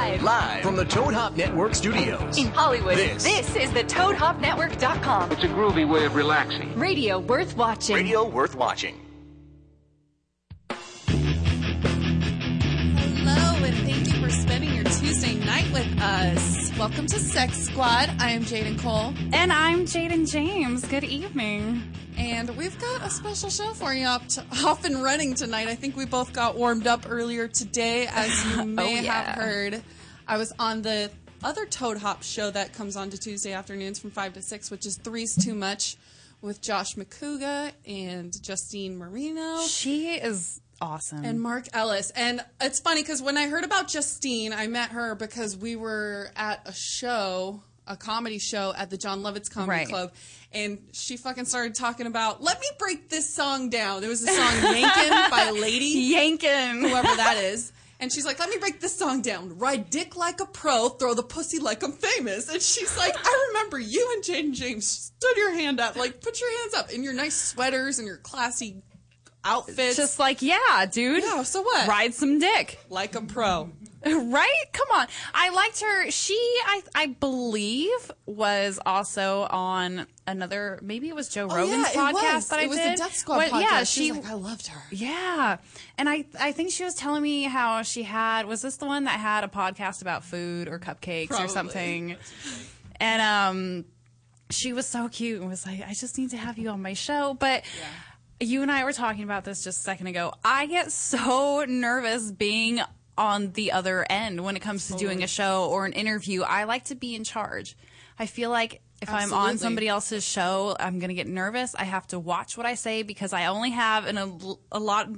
Live. Live from the Toad Hop Network studios. In Hollywood, This. this is the ToadHopNetwork.com. It's a groovy way of relaxing. Radio worth watching. Radio worth watching. Hello, and thank you for spending your Tuesday night with us. Welcome to Sex Squad. I am Jaden Cole, And I'm Jaden James. Good evening. And we've got a special show for you up, to, off and running tonight. I think we both got warmed up earlier today, as you oh, may Oh, yeah. have heard. I was on the other Toad Hop show that comes on to Tuesday afternoons from 5 to 6, which is Three's Too Much with Josh McCouga and Justine Marino. She is awesome. and Mark Ellis. And it's funny because when I heard about Justine, I met her because we were at a show, a comedy show at the Jon Lovitz Comedy Right. Club. And she fucking started talking about, let me break this song down. There was a song, Yankin' by Lady, Yankin. whoever that is. And she's like, let me break this song down. Ride dick like a pro, throw the pussy like I'm famous. And she's like, I remember you and Jaden James stood your hand up. Like, put your hands up in your nice sweaters and your classy outfits. Just like, yeah, dude. Yeah, so what? Ride some dick. like a pro. Right? Come on. I liked her. She, I, I believe, was also on another, maybe it was Joe Rogan's Oh, yeah, it podcast was. that I it was did. the Death Squad But podcast. Yeah, she, she, was like, I loved her. Yeah. And I I think she was telling me how she had was this the one that had a podcast about food or cupcakes Probably. or something. And um she was so cute and was like, I just need to have you on my show. But you and I were talking about this just a second ago. I get so nervous being on the other end when it comes to doing a show or an interview. I like to be in charge. I feel like if I'm on somebody else's show, I'm going to get nervous. I have to watch what I say because I only have an, a, a lot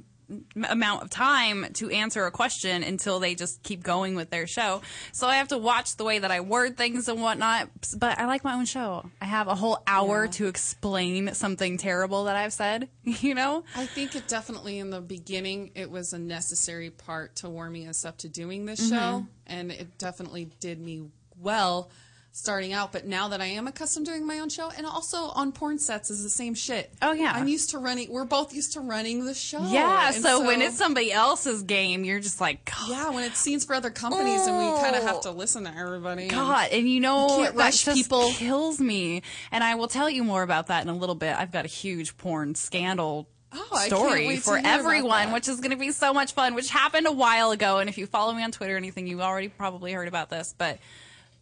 amount of time to answer a question until they just keep going with their show. So I have to watch the way that I word things and whatnot. But I like my own show. I have a whole hour to explain something terrible that I've said, you know? I think it definitely in the beginning it was a necessary part to warming us up to doing this show, Mm-hmm. and it definitely did me well starting out. But now that I am accustomed to doing my own show, and also on porn sets is the same shit. Oh, yeah. I'm used to running. We're both used to running the show. Yeah, And so, when it's somebody else's game, you're just like, God, yeah, when it's scenes for other companies, and we kind of have to oh. listen to everybody. God, and you know You can't that rush just people. kills me. And I will tell you more about that in a little bit. I've got a huge porn scandal Oh, story for everyone, which is going to be so much fun. Which happened a while ago, and if you follow me on Twitter or anything, you already probably heard about this. But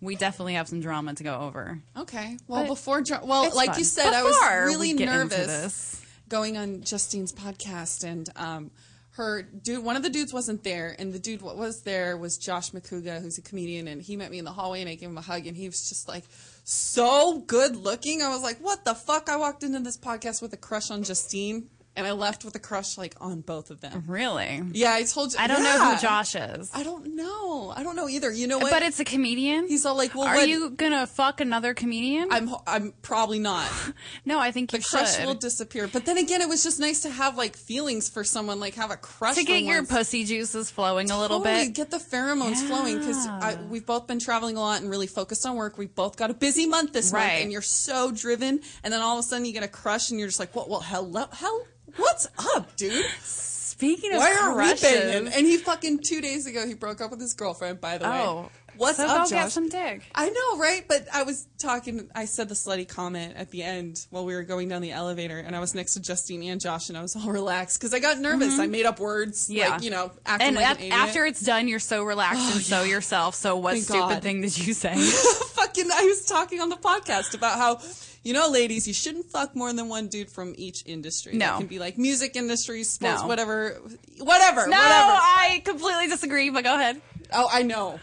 we definitely have some drama to go over. Okay. Well, But before dr- well, like fun. you said, I was really nervous going on Justine's podcast, and um, her dude, one of the dudes wasn't there, and the dude what was there was Josh McCouga, who's a comedian, and he met me in the hallway, and I gave him a hug, and he was just like so good looking. I was like, what the fuck? I walked into this podcast with a crush on Justine, and I left with a crush like on both of them. Really, Yeah, I told you. I don't know who Josh is, I don't know. I don't know either. You know what? but it's a comedian. He's all like, well, Are what- you gonna fuck another comedian? I'm I'm probably not. no, I think you the crush should. will disappear. But then again, it was just nice to have like feelings for someone, like have a crush to get your once. pussy juices flowing a little bit. get the pheromones flowing because we've both been traveling a lot and really focused on work. We've both got a busy month this month, and you're so driven. And then all of a sudden, you get a crush, and you're just like, "What? Well, hello, hell, what's up, dude? Speaking of Why are crushes, we banging?" And he fucking two days ago, he broke up with his girlfriend. By the way, Oh. What's so up, go get Josh? some dick. I know, right? But I was talking. I said the slutty comment at the end while we were going down the elevator, and I was next to Justine and Josh, and I was all relaxed because I got nervous. I made up words, Mm-hmm. Yeah. like you know, And like at- an after it's done, you're so relaxed and so yourself. So what Thank stupid God. thing did you say? fucking, I was talking on the podcast about how. You know, ladies, you shouldn't fuck more than one dude from each industry. No. That can be like music industry, sports, No. whatever, whatever, no, whatever. I completely disagree. But go ahead. Oh, I know,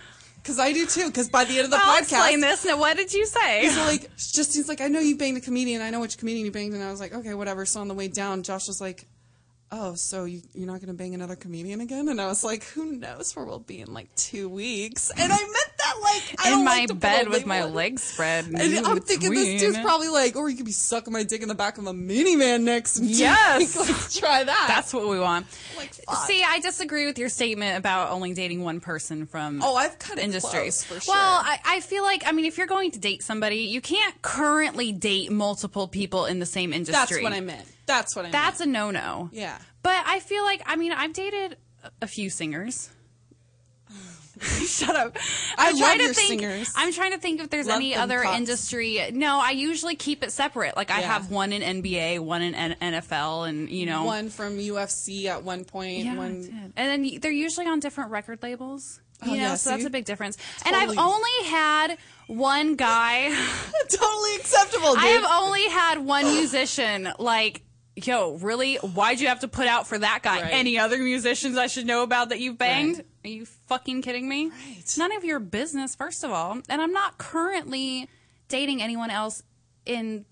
because I do too. Because by the end of the I'll podcast, explain this. Now, what did you say? So like Justine's like, I know you banged a comedian. I know which comedian you banged, and I was like, okay, whatever. So on the way down, Josh was like, oh, so you, you're not going to bang another comedian again? And I was like, who knows where we'll be in like two weeks? And I meant like I In my like bed with my legs spread. And I'm thinking this dude's probably like, or you could be sucking my dick in the back of a minivan next. Yes. like, try that. That's what we want. like. See, I disagree with your statement about only dating one person from oh, I've cut close, for sure. Well, I, I feel like I mean, if you're going to date somebody, you can't currently date multiple people in the same industry. that's what I meant. That's what I meant. That's meant. a no no. yeah. But I feel like I mean I've dated a few singers. Shut up. I I'm love trying to your think, singers. I'm trying to think if there's Love any other cops. industry. No, I usually keep it separate. Like I Yeah. have one in NBA, one in N- NFL, and you know, One from UFC at one point. Yeah, one and then they're usually on different record labels. Oh, you Oh, know, yeah, so that's a big difference. And I've only had one guy. totally acceptable, dude. I have only had one musician like. Yo, really? Why'd you have to put out for that guy? Right. Any other musicians I should know about that you've banged? Right. Are you fucking kidding me? Right. It's none of your business, first of all. And I'm not currently dating anyone else in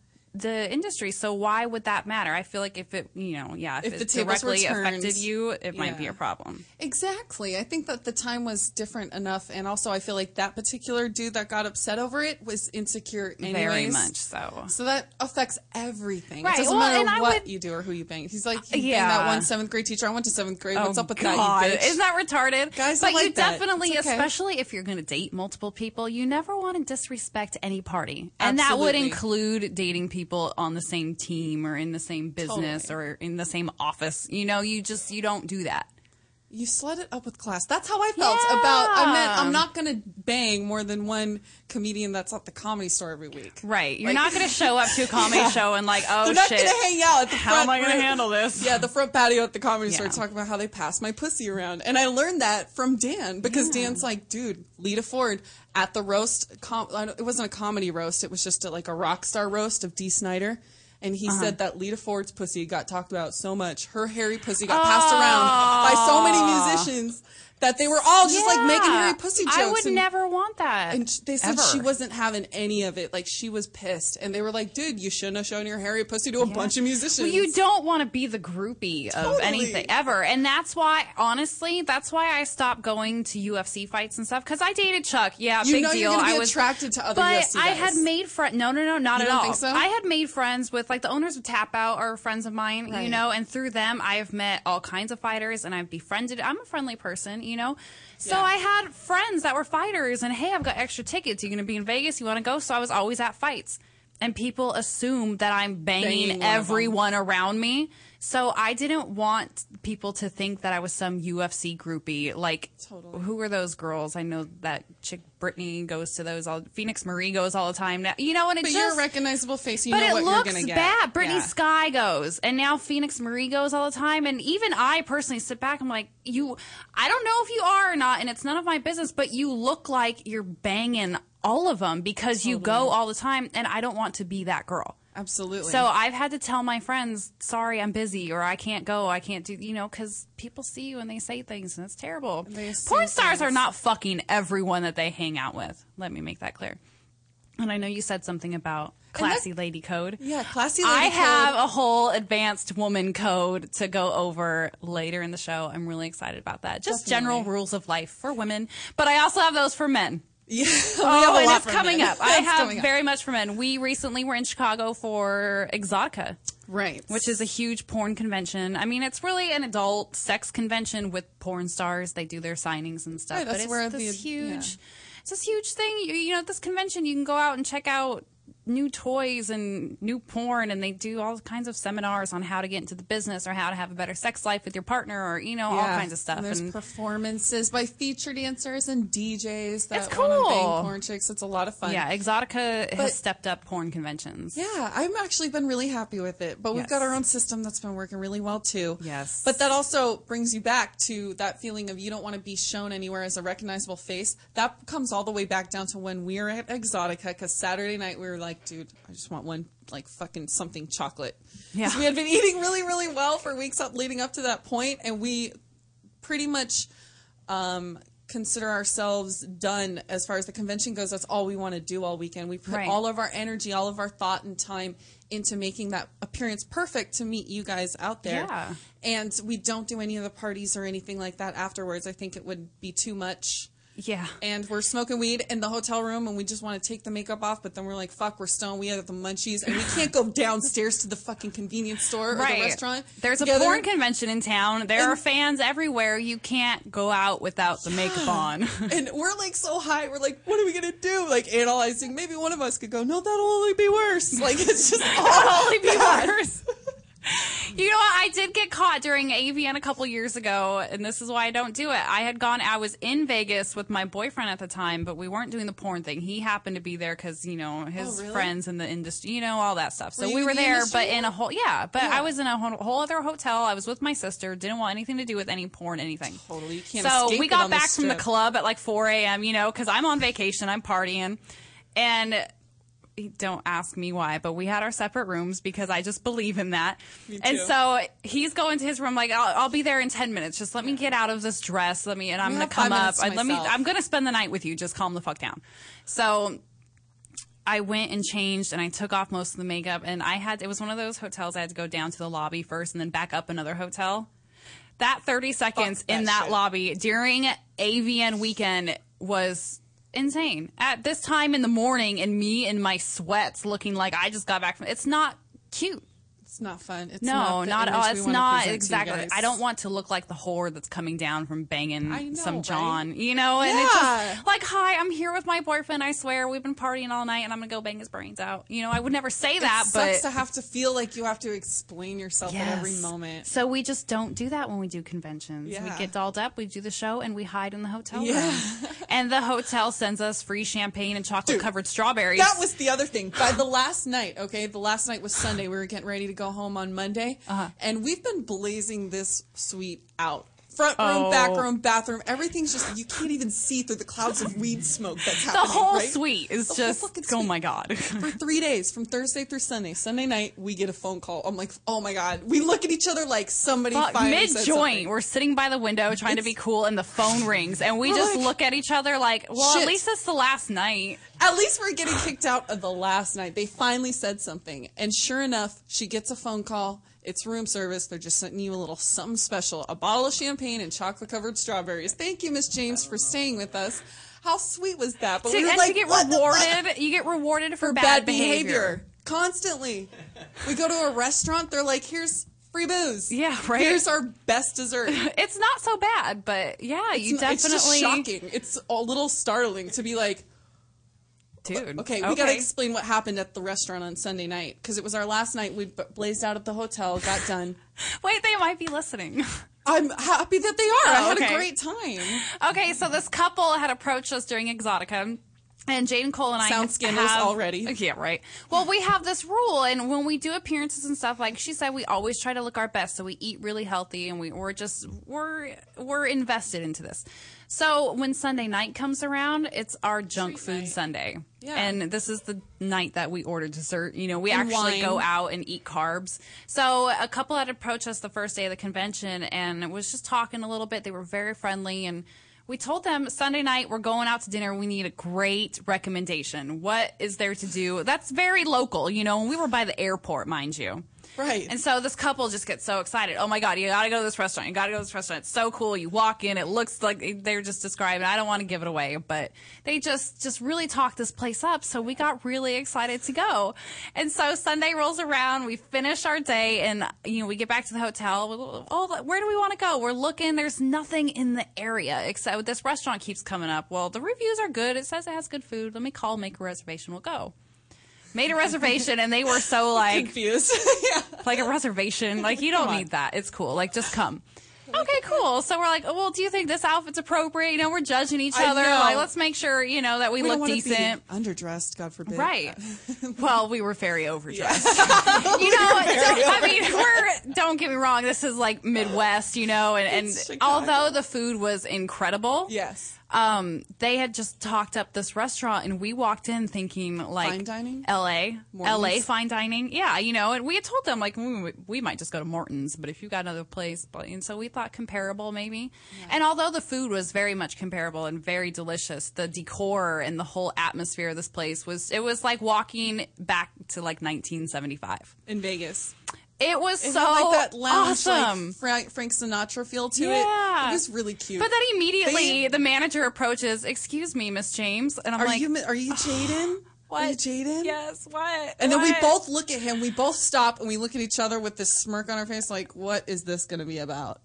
the industry, so why would that matter? I feel like if it, you know, yeah, if, If it the tables were directly affected you, it might be a problem. Exactly. I think that the time was different enough, and also I feel like that particular dude that got upset over it was insecure. Anyways. Very much so. So that affects everything. Right. It doesn't Well, and matter what would- you do or who you bang. He's like, uh, you Yeah. banged that one seventh grade teacher. I went to seventh grade. What's Oh, up with God. that? Isn't that retarded? Guys but don't you that. definitely, okay. especially if you're going to date multiple people, you never want to disrespect any party, and that would include dating people on the same team or in the same business Totally. or in the same office. You know, you just you don't do that. You slut it up with class. That's how I felt Yeah. about. I meant I'm not gonna bang more than one comedian that's at the comedy store every week. Right. You're Like- not going to show up to a comedy show and like, oh They're not shit. gonna hang out at the How front am I going to room. handle this? Yeah, the front patio at the comedy store talking about how they pass my pussy around. And I learned that from Dan because Dan's like, dude, Lita Ford at the roast, com- it wasn't a comedy roast, it was just a, like a rock star roast of Dee Snider. And he Uh-huh. said that Lita Ford's pussy got talked about so much, her hairy pussy got passed around by so many musicians that they were all just like making Yeah. hairy pussy jokes. I would and- never want that. and they said Ever. she wasn't having any of it. Like she was pissed, and they were like, "Dude, you shouldn't have shown your hairy pussy to a bunch of musicians." Well, you don't want to be the groupie of anything ever. And that's why, honestly, that's why I stopped going to UFC fights and stuff. Because I dated Chuck. Yeah, You big know deal. you're be I was attracted to other But UFC I guys. had made friends. No, no, no, not You at all. so? I had made friends with like the owners of Tap Out are friends of mine, you know, and through them I have met all kinds of fighters and I've befriended. I'm a friendly person, you know. So Yeah. I had friends that were fighters, and hey, I've got extra tickets. You're going to be in Vegas? You want to go? So I was always at fights, and people assume that I'm banging, Banging one of them. everyone around me. So I didn't want people to think that I was some UFC groupie. Like, Totally. who are those girls? I know that chick Brittany goes to those. All Phoenix Marie goes all the time now. You know, and it But just you're a recognizable face. You but know it what looks you're gonna get. bad. Brittany Yeah. Sky goes, and now Phoenix Marie goes all the time. And even I personally sit back. I'm like, you. I don't know if you are or not, and it's none of my business. But you look like you're banging all of them because you go all the time, and I don't want to be that girl. Absolutely. So I've had to tell my friends, sorry, I'm busy, or I can't go, I can't do, you know, because people see you and they say things, and it's terrible. Porn stars are not fucking everyone that they hang out with. Let me make that clear. And I know you said something about classy lady code. yeah, classy lady code. I code. have a whole advanced woman code to go over later in the show. I'm really excited about that. Just general rules of life for women, but I also have those for men. Yeah, we have a Oh, and it's coming men. up. I have coming up. very much for men. We recently were in Chicago for Exxxotica, right, which is a huge porn convention. I mean, it's really an adult sex convention with porn stars. They do their signings and stuff. Right, but it's where this the- huge, yeah. it's this huge thing. You, you know, at this convention, you can go out and check out new toys and new porn and they do all kinds of seminars on how to get into the business or how to have a better sex life with your partner or you know all kinds of stuff And there's And- performances by feature dancers and DJs that It's want to bang cool. porn chicks. It's a lot of fun. yeah exxxotica But- has stepped up porn conventions Yeah, I've actually been really happy with it. But we've Yes. got our own system that's been working really well too. Yes. But that also brings you back to that feeling of you don't want to be shown anywhere as a recognizable face. That comes all the way back down to when we were at Exxxotica because Saturday night we were like, dude, I just want one like fucking something chocolate. Yeah. We had been eating really, really well for weeks up leading up to that point, and we pretty much um, consider ourselves done as far as the convention goes. That's all we want to do all weekend. We put Right. all of our energy, all of our thought and time into making that appearance perfect to meet you guys out there. Yeah. And we don't do any of the parties or anything like that afterwards. I think it would be too much. Yeah And we're smoking weed in the hotel room and we just want to take the makeup off, but then we're like, fuck, we're stoned. We have the munchies and we can't go downstairs to the fucking convenience store or the restaurant. There's a porn convention in town. There And- are fans everywhere. You can't go out without the makeup on. and we're like so high. We're like, what are we gonna do? Like analyzing. Maybe one of us could go. No, that'll only be worse. Like it's just all only be worse. You know what? I did get caught during AVN a couple years ago, and this is why I don't do it. I had gone, I was in Vegas with my boyfriend at the time, but we weren't doing the porn thing. He happened to be there because, you know, oh, his Oh, really? friends in the industry, you know, all that stuff. So Were we were the there, industry but in a whole, yeah, but Yeah. I was in a whole, whole other hotel. I was with my sister, didn't want anything to do with any porn, anything. Totally. You can't so we got on the back from the club at like 4 a.m., you know, because I'm on vacation, I'm partying. And don't ask me why, but we had our separate rooms because I just believe in that. And so he's going to his room like, I'll, I'll be there in 10 minutes. Just let me get out of this dress. Let me, and I'm to come up. and Let me. I'm going to spend the night with you. Just calm the fuck down. So I went and changed and I took off most of the makeup and I had it was one of those hotels I had to go down to the lobby first and then back up another hotel. That 30 seconds that in that shit. lobby during AVN weekend was insane. At this time in the morning and me in my sweats looking like I just got back from it's not cute. It's not fun. It's not No, not, not, at all. It's not to exactly. I don't want to look like the whore that's coming down from banging know, some right? John, you know. And it's Yeah. just like, hi, I'm here with my boyfriend. I swear, we've been partying all night, and I'm gonna go bang his brains out. You know, I would never say that, it but sucks to have to feel like you have to explain yourself at every moment. So we just don't do that when we do conventions. We get dolled up, we do the show, and we hide in the hotel Yeah. room. and the hotel sends us free champagne and chocolate covered strawberries. That was the other thing. By the last night, okay, the last night was Sunday. We were getting ready to go home on Monday, Uh-huh. and we've been blazing this suite out. Front room, Oh. back room, bathroom. Everything's just you can't even see through the clouds of weed smoke that's the whole right? suite is The just fucking oh my god. For three days, from Thursday through Sunday. Sunday night, we get a phone call. I'm like, oh my god. We look at each other like somebody Mid joint, we're sitting by the window trying to be cool, and the phone rings, and we just like, look at each other like, well, shit. at least it's the last night. At least we're getting kicked out of the last night. They finally said something. And sure enough, she gets a phone call. It's room service. They're just sending you a little something special a bottle of champagne and chocolate covered strawberries. Thank you, Miss James, for staying with us. How sweet was that? But See, we were like, you get "What the fuck?" rewarded. You get rewarded for, for bad, behavior. Constantly. We go to a restaurant, they're like, here's free booze. Yeah, right. Here's our best dessert. It's not so bad, but yeah, you It's n- definitely It's just shocking. It's a little startling to be like, dude. Okay, we gotta explain what happened at the restaurant on Sunday night because it was our last night. We blazed out at the hotel, got done. Wait, they might be listening. I'm happy that they are. I Oh, had okay. a great time. okay, so this couple had approached us during Exxxotica. And Jaden Cole and I Sound have- scandalous already. Yeah, right. Well, we have this rule, and when we do appearances and stuff, like she said, we always try to look our best. So we eat really healthy, and we, we're just we're we're invested into this. So when Sunday night comes around, it's our junk food night. Sunday. Yeah. And this is the night that we order dessert. You know, we And actually wine. go out and eat carbs. So a couple had approached us the first day of the convention and was just talking a little bit. They were very friendly and we told them Sunday night we're going out to dinner. We need a great recommendation. What is there to do? That's very local, you know. And we were by the airport, mind you. Right. And so this couple just gets so excited. Oh my god, you gotta go to this restaurant. You gotta go to this restaurant. It's so cool. You walk in, it looks like they're just describing. I don't want to give it away, but they just just really talked this place up. So we got really excited to go. And so Sunday rolls around. We finish our day, and you know we get back to the hotel. Oh, where do we want to go? We're looking. There's nothing in the area except this restaurant keeps coming up. Well, the reviews are good. It says it has good food. Let me call, make a reservation. We'll go. Made a reservation, and they were so like Confused. yeah. like a reservation. Like you don't need that. It's cool. Like just come. Okay, cool. So we're like, oh, well, do you think this outfit's appropriate? You know, we're judging each I other. know. Like, let's make sure you know that we, We don't look want to be decent. underdressed, God forbid. Right. well, we were very overdressed. you know, don't, I mean, we're don't get me wrong. This is like Midwest, you know, and, and Chicago. although the food was incredible, Yes. Um, they had just talked up this restaurant, and we walked in thinking like Fine dining? L.A. Morton's? L.A. fine dining, yeah, you know. And we had told them like we, we might just go to Morton's, but if you got another place, but and so we thought comparable maybe. And although the food was very much comparable and very delicious, the decor and the whole atmosphere of this place was it was like walking back to like 1975. In Vegas. It was It so like that lounge, awesome. like Frank, Frank Sinatra feel to Yeah. it. It was really cute. but then immediately They- the manager approaches, "Excuse me, Miss James," and I'm are like, you are you Jaden? "What, Are you Jaden? Yes, what?" And then we both look at him. We both stop and we look at each other with this smirk on our face, like, what is this going to be about?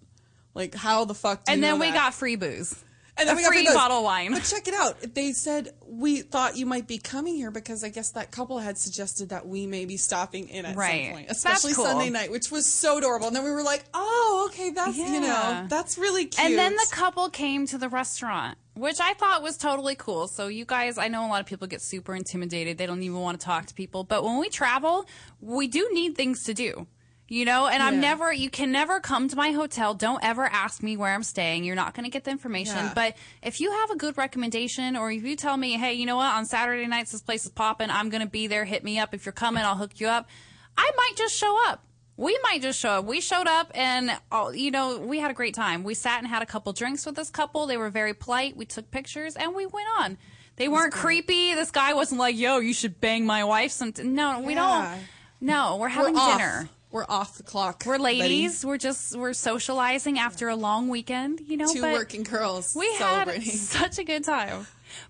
Like, how the fuck? Do and then we that? got free booze. And then A we got free those. bottle of wine. But check it out. They said we thought you might be coming here because I guess that couple had suggested that we may be stopping in at Right. some point, especially cool. Sunday night, which was so adorable. And then we were like, oh, okay, that's you know, that's really cute. And then the couple came to the restaurant, which I thought was totally cool. So you guys, I know a lot of people get super intimidated. They don't even want to talk to people. But when we travel, we do need things to do. You know, and I'm never, you can never come to my hotel. Don't ever ask me where I'm staying. You're not going to get the information. Yeah. But if you have a good recommendation or if you tell me, hey, you know what, on Saturday nights, this place is popping. I'm going to be there. Hit me up. If you're coming, I'll hook you up. I might just show up. We might just show up. We showed up and, oh, you know, we had a great time. We sat and had a couple drinks with this couple. They were very polite. We took pictures and we went on. They weren't creepy. This guy wasn't like, yo, you should bang my wife. Some no, we Yeah. don't. No, we're we're having off. We're off the clock. We're buddy. ladies. We're just we're socializing after a long weekend. You know, Two working girls we had celebrating. such a good time.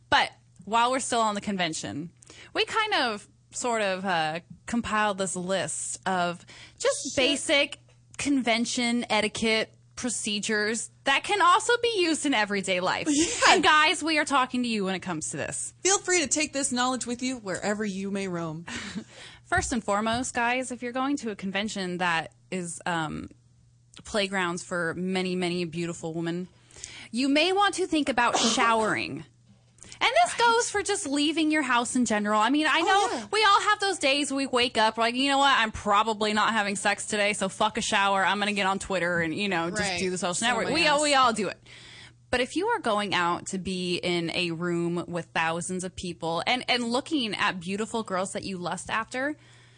But while we're still on the convention, we kind of sort of uh, compiled this list of just basic convention etiquette procedures that can also be used in everyday life. And guys, we are talking to you when it comes to this. Feel free to take this knowledge with you wherever you may roam. First and foremost, guys, if you're going to a convention that is um, playgrounds for many, many beautiful women, you may want to think about showering. And this goes for just leaving your house in general. I mean, I know yeah. we all have those days we wake up like, you know what, I'm probably not having sex today, so fuck a shower. I'm gonna get on Twitter and you know just Right. do the social So network. We all we all do it. But if you are going out to be in a room with thousands of people and and looking at beautiful girls that you lust after,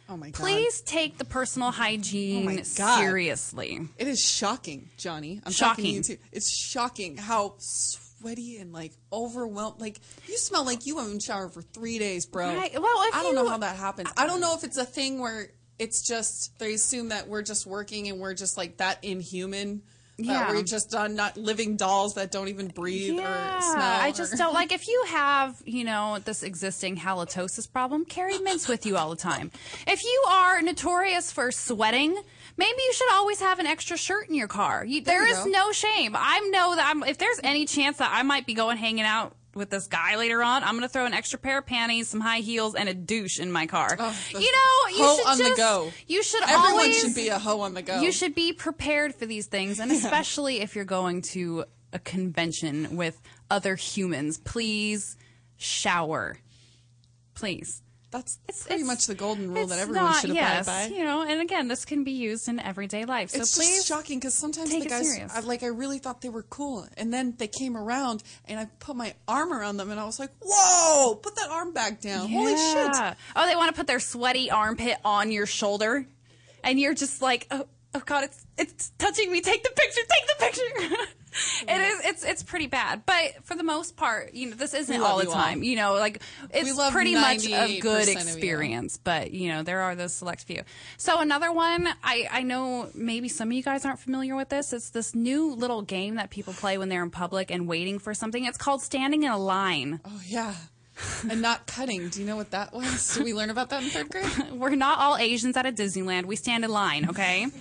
Oh my god. please take the personal oh hygiene Oh seriously. It is shocking, Johnny. I'm Shocking. talking to you too. It's shocking how sweaty and like overwhelmed. Like you smell like you haven't showered for three days, bro. Right. Well, I don't know how that happens. I don't know if it's a thing where it's just they assume that we're just working and we're just like that inhuman. Yeah. That we're just uh, not living dolls that don't even breathe or smell. I just or- don't like if you have, you know, this existing halitosis problem, carry mints with you all the time. If you are notorious for sweating, maybe you should always have an extra shirt in your car. You, There there you is go. no shame. I know that I'm, if there's any chance that I might be going hanging out with this guy later on, I'm going to throw an extra pair of panties, some high heels, and a douche in my car. Oh, you know, you hoe should on the go. You should Everyone always should be a hoe on the go. you should be prepared for these things, and especially if you're going to a convention with other humans. Please shower. Please. That's It's- pretty it's- much the golden rule that everyone not- should abide yes, by. You know, and again, this can be used in everyday life. So it's please, just shocking because sometimes the guys. I, like, I really thought they were cool, and then they came around, and I put my arm around them, and I was like, "Whoa! Put that arm back down! Holy shit!" Oh, they want to put their sweaty armpit on your shoulder, and you're just like, oh, oh God, it's it's touching me. Take the picture. Take the picture. it is. It's it's pretty bad, but for the most part, you know, this isn't all the you all. time. You know, like it's pretty much a good of you. experience, but you know, there are those select few. So another one, I I know maybe some of you guys aren't familiar with this. It's this new little game that people play when they're in public and waiting for something. It's called standing in a line. Oh yeah, and not cutting. Do you know what that was? Did we learn about that in third grade? we're not all Asians at a Disneyland. We stand in line, okay?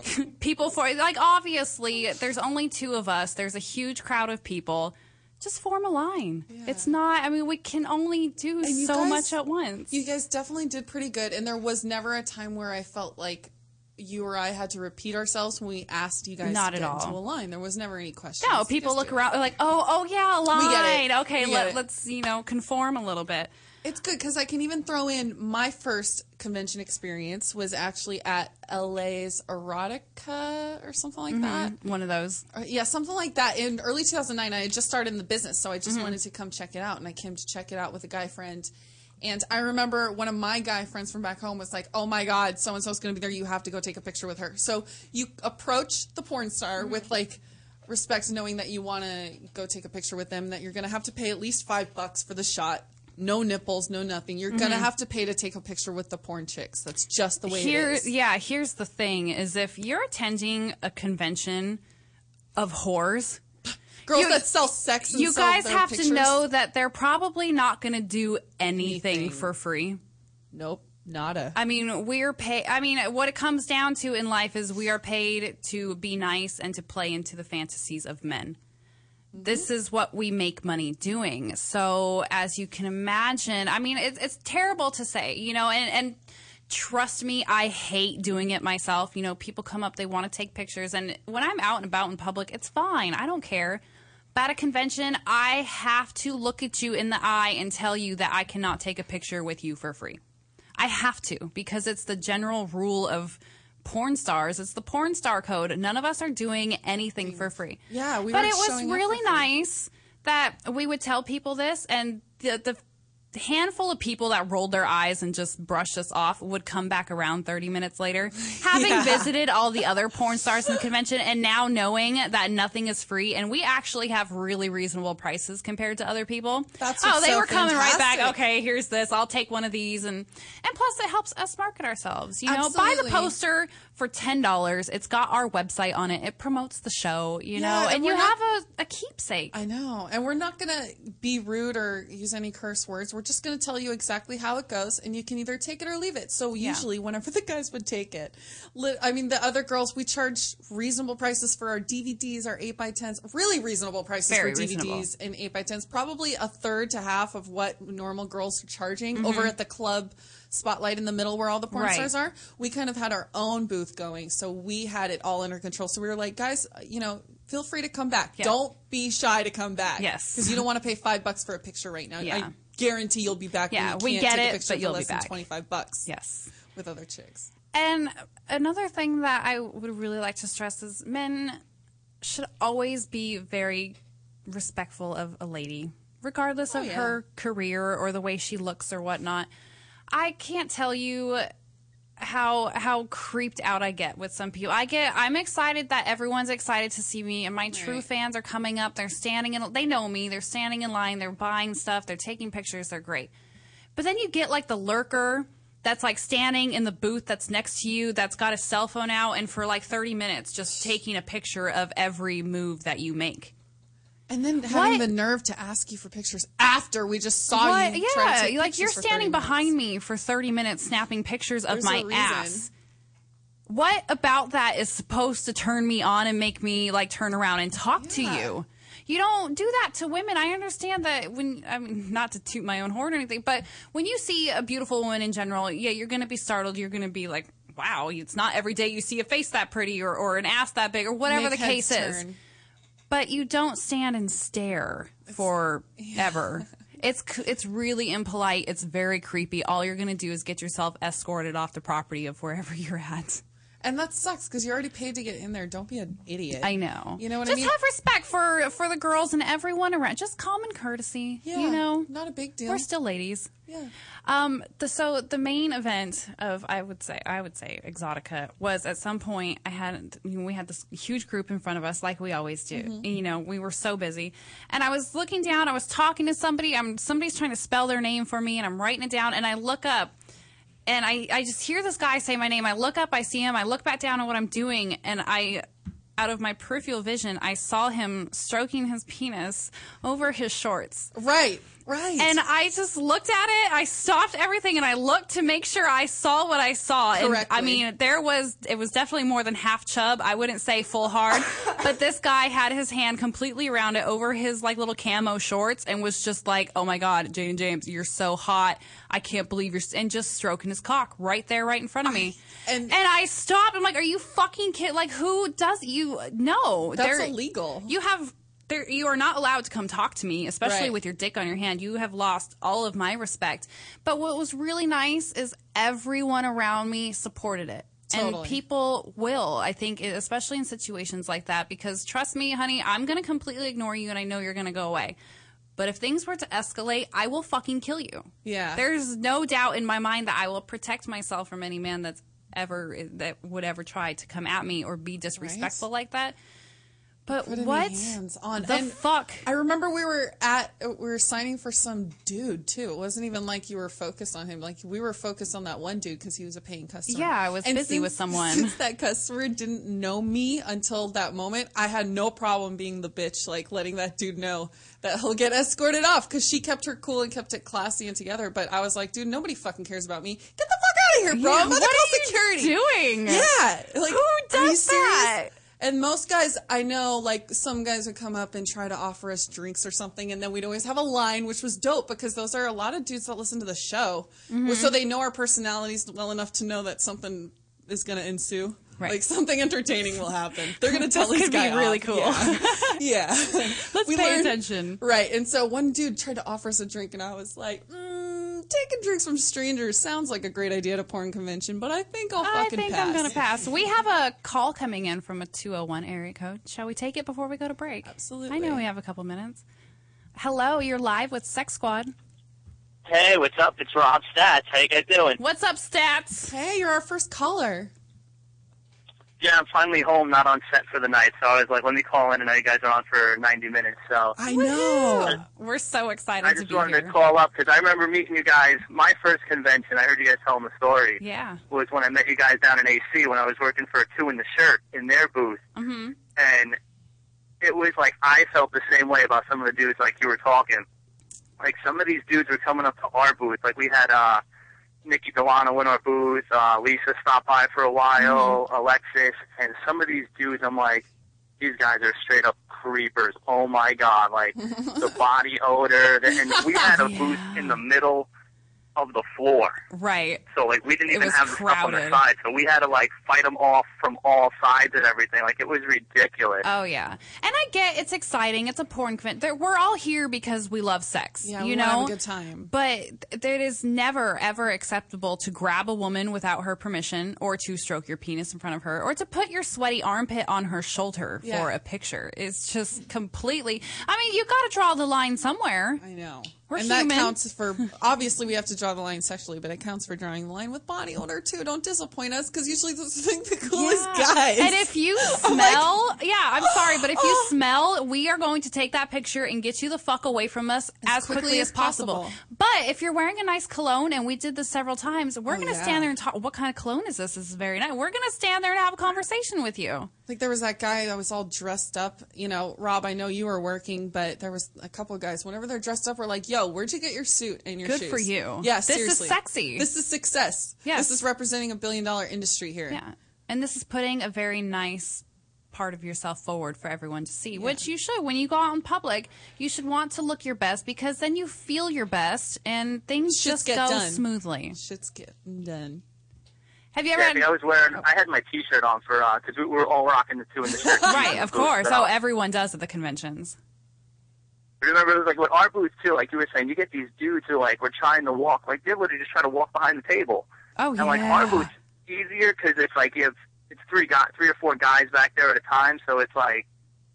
people for like obviously there's only two of us. There's a huge crowd of people. Just form a line. It's not I mean we can only do so guys- much at once. You guys definitely did pretty good, and there was never a time where I felt like you or I had to repeat ourselves when we asked you guys Not to at get all. into a line. There was never any question. no, people look around they're like, "Oh, oh yeah, a line. We get it. Okay, let, let's, you know, conform a little bit." It's good because I can even throw in my first convention experience was actually at LA's Erotica or something like mm-hmm. that. One of those. Or- yeah, something like that. In early 2009, I had just started in the business, so I just mm-hmm. wanted to come check it out, and I came to check it out with a guy friend. And I remember one of my guy friends from back home was like, "Oh my God, so and so's going to be there. You have to go take a picture with her." So you approach the porn star mm-hmm. with like respect, knowing that you want to go take a picture with them. That you're going to have to pay at least five bucks for the shot. No nipples, no nothing. You're gonna mm-hmm. have to pay to take a picture with the porn chicks. That's just the way Here, it is. yeah. Here's the thing: is if you're attending a convention of whores, Girls you- that sell sex. And you guys have pictures. to know that they're probably not going to do anything, Anything. for free. Nope, nada. I mean, we're paid. I mean, what it comes down to in life is we are paid to be nice and to play into the fantasies of men. This is what we make money doing. So, as you can imagine, I mean, it's, it's terrible to say, you know, and, and trust me, I hate doing it myself. You know, people come up, they want to take pictures, and when I'm out and about in public, it's fine. I don't care. But at a convention, I have to look at you in the eye and tell you that I cannot take a picture with you for free. I have to because it's the general rule of porn stars. It's the porn star code. None of us are doing anything for free. Yeah, we but it was really nice that we would tell people this, and the the handful of people that rolled their eyes and just brushed us off would come back around 30 minutes later. Having Yeah. visited all the other porn stars in the convention and now knowing that nothing is free and we actually have really reasonable prices compared to other people. That's oh they so were coming right back. okay here's this. I'll take one of these. And and plus it helps us market ourselves. You know buy the poster for $10 it's got our website on it it promotes the show you Yeah, know and and you we're have a, a keepsake I know. And we're not going to be rude or use any curse words. We're just going to tell you exactly how it goes, and you can either take it or leave it. So, usually, whenever the guys would take it, I mean, the other girls, we charge reasonable prices for our DVDs, our 8x10s, really reasonable prices Very for DVDs reasonable. and 8x10s, probably a third to half of what normal girls are charging Mm-hmm. over at the club spotlight in the middle where all the porn Right. stars are. We kind of had our own booth going, so we had it all under control. So, we were like, guys, you know, feel free to come back. Yeah. Don't be shy to come back. Yes. Because you don't want to pay five bucks for a picture right now. Yeah. I guarantee you'll be back. Yeah, when you we can't get take it, a picture but for you'll be less than back. 25 bucks yes with other chicks. And another thing that I would really like to stress is men should always be very respectful of a lady, regardless oh, of Oh, yeah. her career or the way she looks or whatnot. I can't tell you how how creeped out I get with some people. I get I'm excited that everyone's excited to see me and my true Right. fans are coming up. They're standing in they know me. They're standing in line, they're buying stuff, they're taking pictures, they're great. But then you get like the lurker that's like standing in the booth that's next to you that's got a cell phone out and for like 30 minutes just taking a picture of every move that you make. And then having What? the nerve to ask you for pictures after we just saw What? you. Yeah, like you're standing behind me for 30 minutes snapping pictures of There's my ass. What about that is supposed to turn me on and make me like turn around and talk to you? You don't do that to women. I understand that when I mean not to toot my own horn or anything, but when you see a beautiful woman in general, yeah, you're going to be startled. You're going to be like, "Wow, it's not every day you see a face that pretty or or an ass that big or whatever Make the case heads is." But you don't stand and stare forever. It's it's really impolite. It's very creepy. All you're gonna do is get yourself escorted off the property of wherever you're at. And that sucks because you already paid to get in there. Don't be an idiot. I know. You know what I mean? Just have respect for for the girls and everyone around. Just common courtesy. Yeah, You know, not a big deal. we're still ladies. Yeah. Um. The, so the main event of I would say I would say Exxxotica was at some point I had you know, we had this huge group in front of us like we always do. Mm-hmm. You know we were so busy, and I was looking down. I was talking to somebody. I'm somebody's trying to spell their name for me, and I'm writing it down. And I look up, and I I just hear this guy say my name. I look up, I see him. I look back down at what I'm doing, and I. Out of my peripheral vision, I saw him stroking his penis over his shorts. Right. Right. And I just looked at it. I stopped everything and I looked to make sure I saw what I saw. And I mean, there was, it was definitely more than half chub. I wouldn't say full hard, but this guy had his hand completely around it over his like little camo shorts and was just like, oh my God, Jaden James, you're so hot. I can't believe you're, and just stroking his cock right there, right in front of me. and- and I stopped. I'm like, are you fucking kidding? Like, who does you? No. That's there- illegal. You have there you are not allowed to come talk to me, especially Right. with your dick on your hand. You have lost all of my respect. But what was really nice is everyone around me supported it. And people will, I think, especially in situations like that, because trust me, honey, I'm going to completely ignore you and I know you're going to go away. But if things were to escalate, I will fucking kill you. Yeah. There's no doubt in my mind that I will protect myself from any man that's ever, that would ever try to come at me or be disrespectful like that. But what my hands on the and fuck? I remember we were at we were signing for some dude too. It wasn't even like you were focused on him. Like we were focused on that one dude because he was a paying customer. Yeah, I was busy since- with someone. Since that customer didn't know me until that moment, I had no problem being the bitch, like letting that dude know that he'll get escorted off because she kept her cool and kept it classy and together. But I was like, dude, nobody fucking cares about me. Get the fuck out of here, bro! Yeah, I'm what are you security. doing? Yeah, like Who does that? And most guys, I know, like some guys would come up and try to offer us drinks or something, and then we'd always have a line, which was dope because those are a lot of dudes that listen to the show, Mm-hmm. so they know our personalities well enough to know that something is going to ensue. Right. Like something entertaining will happen. They're going to tell This this could be really off. cool. Yeah. yeah. Let's We pay learned- attention. Right. And so one dude tried to offer us a drink, and I was like, mm, taking drinks from strangers sounds like a great idea at a porn convention, but I think I'll fucking pass. I fucking think pass. I'm going to pass. We have a call coming in from a 201 area code. Shall we take it before we go to break? Absolutely. I know we have a couple minutes. Hello, you're live with Sex Squad. Hey, what's up? It's Rob Stats. How you guys doing? What's up, stats? Hey, you're our first caller. Yeah, I'm finally home, not on set for the night. So I was like, let me call in. I know you guys are on for 90 minutes, so I know. We're so excited I to just be wanted here. to call up because I remember meeting you guys. My first convention, I heard you guys telling the story, Yeah. was when I met you guys down in AC when I was working for a Two in the Shirt in their booth, Mm-hmm. and it was like I felt the same way about some of the dudes like you were talking. Like some of these dudes were coming up to our booth. Like we had uh Nikki Delano in our booth, uh Lisa stopped by for a while, Alexis, and some of these dudes I'm like, these guys are straight up creepers. Oh my god, like the body odor the, and we had a booth in the middle of the floor. Right. So like we didn't even was have the stuff on the side, so we had to like fight them off from all sides and everything. Like it was ridiculous. Oh yeah, and I get it's exciting. It's a porn convention. There- We're all here because we love sex. Yeah, you we know, wanna have a good time. But th- it is never ever acceptable to grab a woman without her permission, or to stroke your penis in front of her, or to put your sweaty armpit on her shoulder Yeah. for a picture. It's just completely. I mean, you got to draw the line somewhere. I know. We're and human. that counts for obviously we have to draw the line sexually, but it counts for drawing the line with body odor too. Don't disappoint us because usually those are the coolest Yeah. guys. And if you like, smell, yeah, I'm sorry, but if you smell, we are going to take that picture and get you the fuck away from us as, quickly, as possible. But if you're wearing a nice cologne, and we did this several times, we're Oh, going to yeah. stand there and talk. What kind of cologne is this? This is very nice. We're going to stand there and have a conversation with you. like there was that guy that was all dressed up. You know, Rob, I know you were working, but there was a couple of guys. Whenever they're dressed up, we're like, "Yo, where'd you get your suit and your Good shoes?" for you. Yeah, This is sexy. This is success. Yes. this is representing a billion dollar industry here. Yeah. And this is putting a very nice part of yourself forward for everyone to see, which you should. When you go out in public, you should want to look your best because then you feel your best and things Shits just get go done. smoothly. Shit's getting done. Have you ever Yeah, had see, I was wearing, I had my T-shirt on for because we were all rocking the two in the shirt. Right, of course. But, Oh, uh, everyone does at the conventions. Remember, it was like with our booth too. Like you were saying, you get these dudes who like were trying to walk, like they're literally just try to walk behind the table. Oh, And like our yeah. booth's easier because it's like you have it's three guys, three or four guys back there at a time, so it's like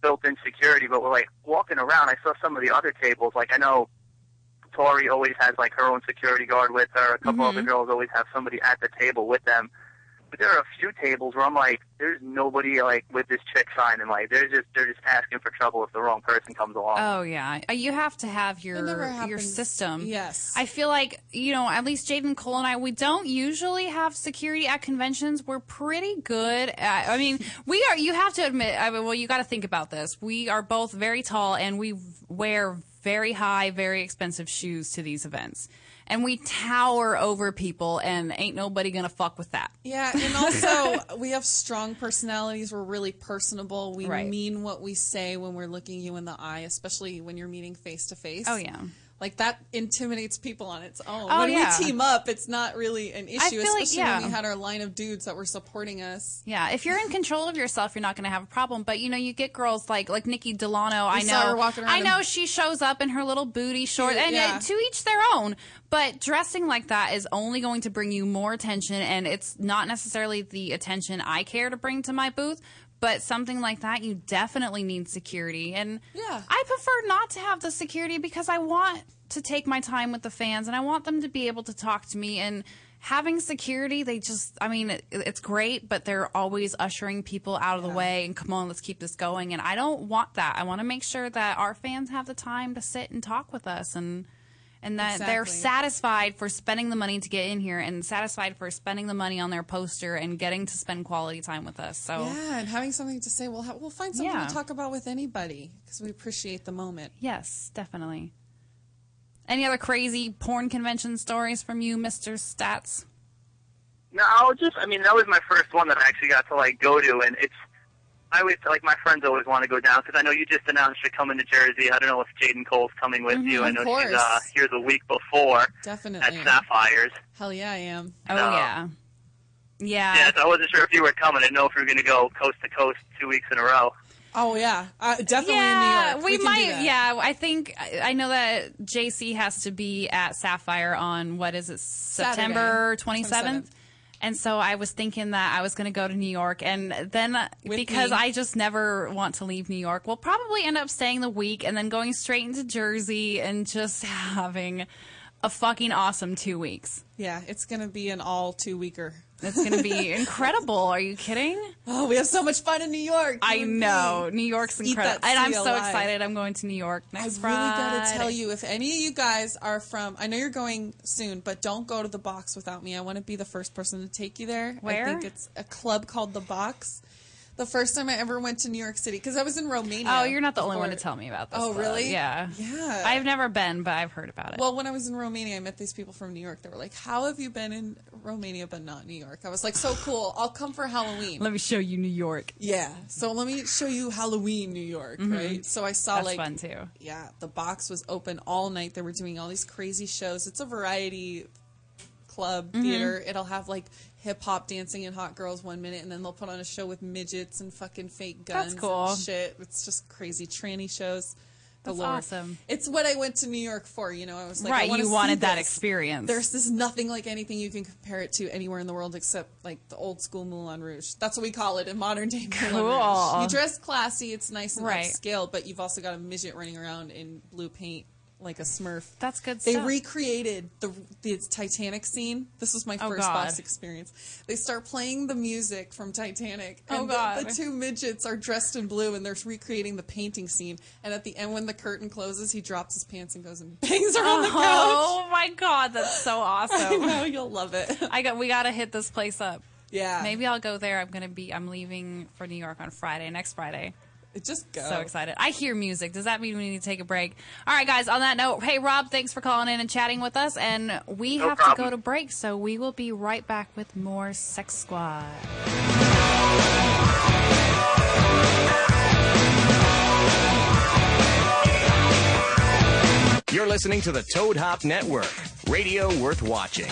built-in security. But we're like walking around. I saw some of the other tables. Like I know Tori always has like her own security guard with her. A couple Mm-hmm. other girls always have somebody at the table with them. But there are a few tables where I'm like, there's nobody like with this chick sign, and like they're just they're just asking for trouble if the wrong person comes along. Oh yeah, Uh, you have to have your your system. Yes. I feel like you know at least Jaden Cole and I we don't usually have security at conventions. We're pretty good. At, I mean, we are. You have to admit. I mean, well, you got to think about this. We are both very tall and we wear very high, very expensive shoes to these events. And we tower over people, and ain't nobody gonna fuck with that. Yeah, and also we have strong personalities. We're really personable. We Right. mean what we say when we're looking you in the eye, especially when you're meeting face to face. Oh, yeah. Like that intimidates people on its own. Oh, when yeah. we team up, it's not really an issue, feel like- especially yeah. when we had our line of dudes that were supporting us. Yeah, if you're in control of yourself, you're not going to have a problem. But you know, you get girls like like Nikki Delano. I saw know, her walking around I know in- she shows up in her little booty short, Cute, and yeah. uh, to each their own. But dressing like that is only going to bring you more attention, and it's not necessarily the attention I care to bring to my booth. But something like that, you definitely need security. And Yeah. I prefer not to have the security because I want to take my time with the fans and I want them to be able to talk to me. And having security, they just, I mean, it, it's great, but they're always ushering people out of the way and come on, let's keep this going. And I don't want that. I want to make sure that our fans have the time to sit and talk with us and. And that they're satisfied for spending the money to get in here and satisfied for spending the money on their poster and getting to spend quality time with us. So, Yeah, and having something to say, we'll ha- we'll find something Yeah. to talk about with anybody because we appreciate the moment. Yes, definitely. Any other crazy porn convention stories from you, Mr. Stats? No, I was just, I mean, that was my first one that I actually got to like go to, and it's, I always like my friends always want to go down because I know you just announced you're coming to Jersey. I don't know if Jaden Cole's coming with you. I know course. she's uh, here the week before Definitely at Sapphires. Hell yeah, I am. Oh No. yeah, yeah. Yeah, so I wasn't sure if you were coming. I didn't know if you were going to go coast to coast two weeks in a row. Oh yeah, uh, definitely yeah, in New York. we, can do might. Yeah, I think I I know that JC has to be at Sapphire on what is it, September 27th. seventh. And so I was thinking that I was going to go to New York, and then uh, because me. I just never want to leave New York, we'll probably end up staying the week and then going straight into Jersey and just having a fucking awesome two weeks. Yeah, it's gonna be an all two weeker. It's going to be incredible. Are you kidding? Oh, we have so much fun in New York. I know. New York's incredible, and I'm so alive. excited. I'm going to New York I next really gotta tell you, if any of you guys are from, I know you're going soon, but don't go to the box without me. I want to be the first person to take you there. Where? I think it's a club called the Box. The first time I ever went to New York City, because I was in Romania. Oh, you're not the only one to tell me about this. Oh, club. really? Yeah. Yeah. I've never been, but I've heard about it. Well, when I was in Romania, I met these people from New York. They were like, "How have you been in Romania but not New York?" I was like, "So cool! I'll come for Halloween." Let me show you New York. yeah, so let me show you Halloween, New York, right? So I saw Mm-hmm. That's like fun too. yeah, the box was open all night. They were doing all these crazy shows. It's a variety club Mm-hmm. theater. It'll have like hip hop dancing and hot girls one minute, and then they'll put on a show with midgets and fucking fake guns. That's cool. And shit. It's just crazy tranny shows. That's awesome. It's what I went to New York for. You know, I was like, right, wanna you wanted that this. experience. There's this nothing like anything you can compare it to anywhere in the world except like the old school Moulin Rouge. That's what we call it in modern day Moulin Cool. Rouge. You dress classy, it's nice and Right. upscale, but you've also got a midget running around in blue paint like a Smurf. That's good They stuff. recreated the the Titanic scene. This was my Oh, first God. box experience. They start playing the music from Titanic. Oh, and the- God. The, two midgets are dressed in blue and they're recreating the painting scene. And at the end, when the curtain closes, he drops his pants and goes and bangs her on the oh, couch. oh my god, that's so awesome. I know you'll love it. I got we got to hit this place up. Yeah, Maybe I'll go there. I'm going to be I'm leaving for New York on Friday, next Friday. Just go. So excited. I hear music. Does that mean we need to take a break? All right, guys, on that note, hey, Rob, thanks for calling in and chatting with us. And we No have to go to break, so we will be right back with more Sex Squad. You're listening to the Toad Hop Network, radio worth watching.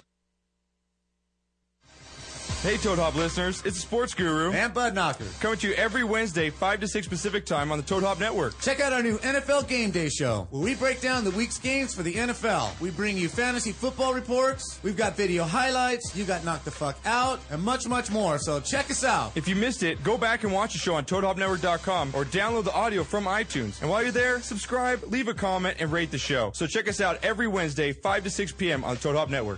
Hey, Toad Hop listeners, it's the Sports Guru. And Bud Knocker. Coming to you every Wednesday, 5 to 6 Pacific time on the Toad Hop Network. Check out our new NFL Game Day show, where we break down the week's games for the NFL. We bring you fantasy football reports, we've got video highlights, you got knocked the fuck out, and much, much more. So check us out. If you missed it, go back and watch the show on ToadHopNetwork.com or download the audio from iTunes. And while you're there, subscribe, leave a comment, and rate the show. So check us out every Wednesday, 5 to 6 p.m. on the Toad Hop Network.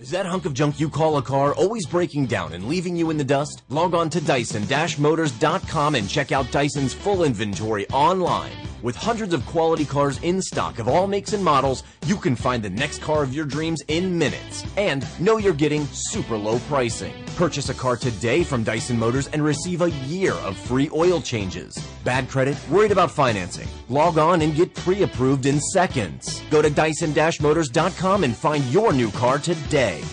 Is that hunk of junk you call a car always breaking down and leaving you in the dust? Log on to Dyson-Motors.com and check out Dyson's full inventory online. With hundreds of quality cars in stock of all makes and models, you can find the next car of your dreams in minutes. And know you're getting super low pricing. Purchase a car today from Dyson Motors and receive a year of free oil changes. Bad credit? Worried about financing? Log on and get pre-approved in seconds. Go to Dyson-Motors.com and find your new car today.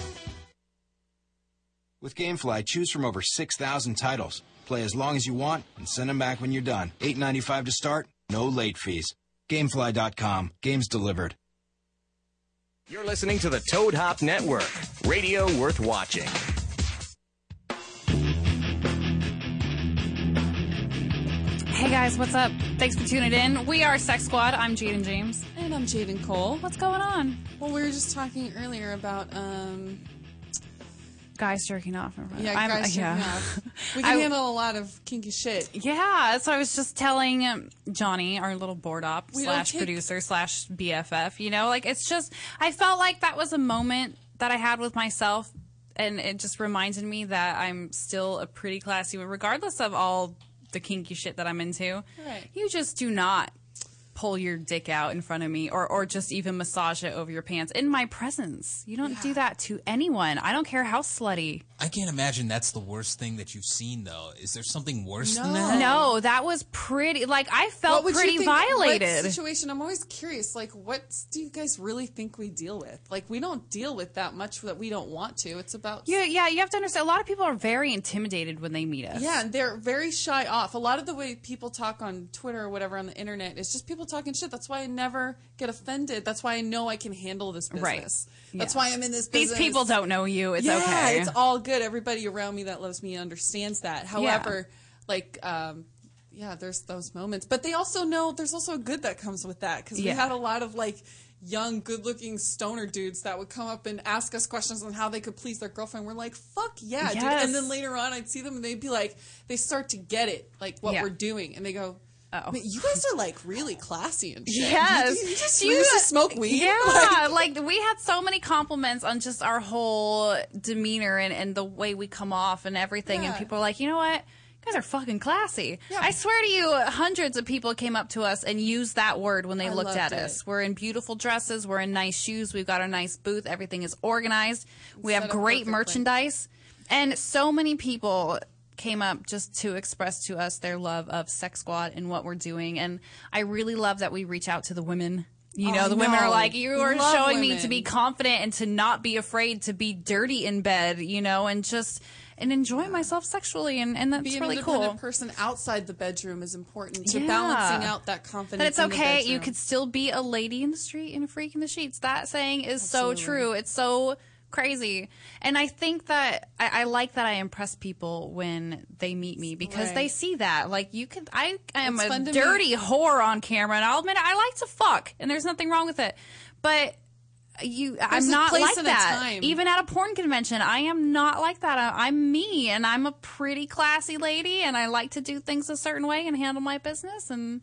With GameFly, choose from over 6,000 titles. Play as long as you want and send them back when you're done. $8.95 to start, no late fees. Gamefly.com. Games delivered. You're listening to the Toad Hop Network, radio worth watching. Hey guys, what's up? Thanks for tuning in. We are Sex Squad. I'm Jaden James. And I'm Jaden Cole. What's going on? Well, we were just talking earlier about um, guys jerking off in front. Yeah, I'm- guys jerking yeah. off. We can I- handle a lot of kinky shit. Yeah, so I was just telling um, Johnny, our little board op We slash producer slash BFF, you know, like it's just, I felt like that was a moment that I had with myself, and it just reminded me that I'm still a pretty classy, regardless of all the kinky shit that I'm into. Right. You just do not pull your dick out in front of me or, or just even massage it over your pants in my presence. You don't do that to anyone. I don't care how slutty. I can't imagine that's the worst thing that you've seen, though. Is there something worse than that? No, that was pretty. Like I felt would pretty think- violated. What situation? I'm always curious. Like, what do you guys really think we deal with? Like, we don't deal with that much that we don't want to. It's about Yeah, yeah, you have to understand. A lot of people are very intimidated when they meet us. Yeah, and they're very shy off. A lot of the way people talk on Twitter or whatever on the internet is just people talking shit. That's why I never get offended. That's why I know I can handle this business. Right. That's Yeah. why I'm in this business. These people don't know you. It's yeah, okay. It's all good. Everybody around me that loves me understands that. However, like, um, yeah, there's those moments, but they also know there's also a good that comes with that because Yeah. we had a lot of like young, good-looking stoner dudes that would come up and ask us questions on how they could please their girlfriend. We're like, "Fuck yeah, dude!" And then later on, I'd see them and they'd be like, they start to get it, like what Yeah. we're doing, and they go. Oh. "Man, you guys are like really classy and shit. Yes. you, you just, you to smoke weed. Yeah, Like- like, we had so many compliments on just our whole demeanor and, and the way we come off and everything. And people are like, you know what? You guys are fucking classy. I swear to you, hundreds of people came up to us and used that word when they I looked at it. us. We're in beautiful dresses. We're in nice shoes. We've got our nice booth. Everything is organized. We have great merchandise. And so many people came up just to express to us their love of Sex Squad and what we're doing. And I really love that we reach out to the women. You Oh, know, I the women are like, you are Love showing me to be confident and to not be afraid to be dirty in bed, you know, and just and enjoy myself sexually, and, and that's Being really cool. person outside the bedroom is important to Yeah. balancing out that confidence. That it's okay. You could still be a lady in the street and a freak in the sheets. That saying is Absolutely. so true. It's so crazy. And I think that I, I like that I impress people when they meet me because Right. they see that. Like you can, I am It's a dirty whore on camera and I'll admit it, I like to fuck and there's nothing wrong with it. But you I'm not like that. Even at a porn convention, I am not like that. I, I'm me and I'm a pretty classy lady and I like to do things a certain way and handle my business and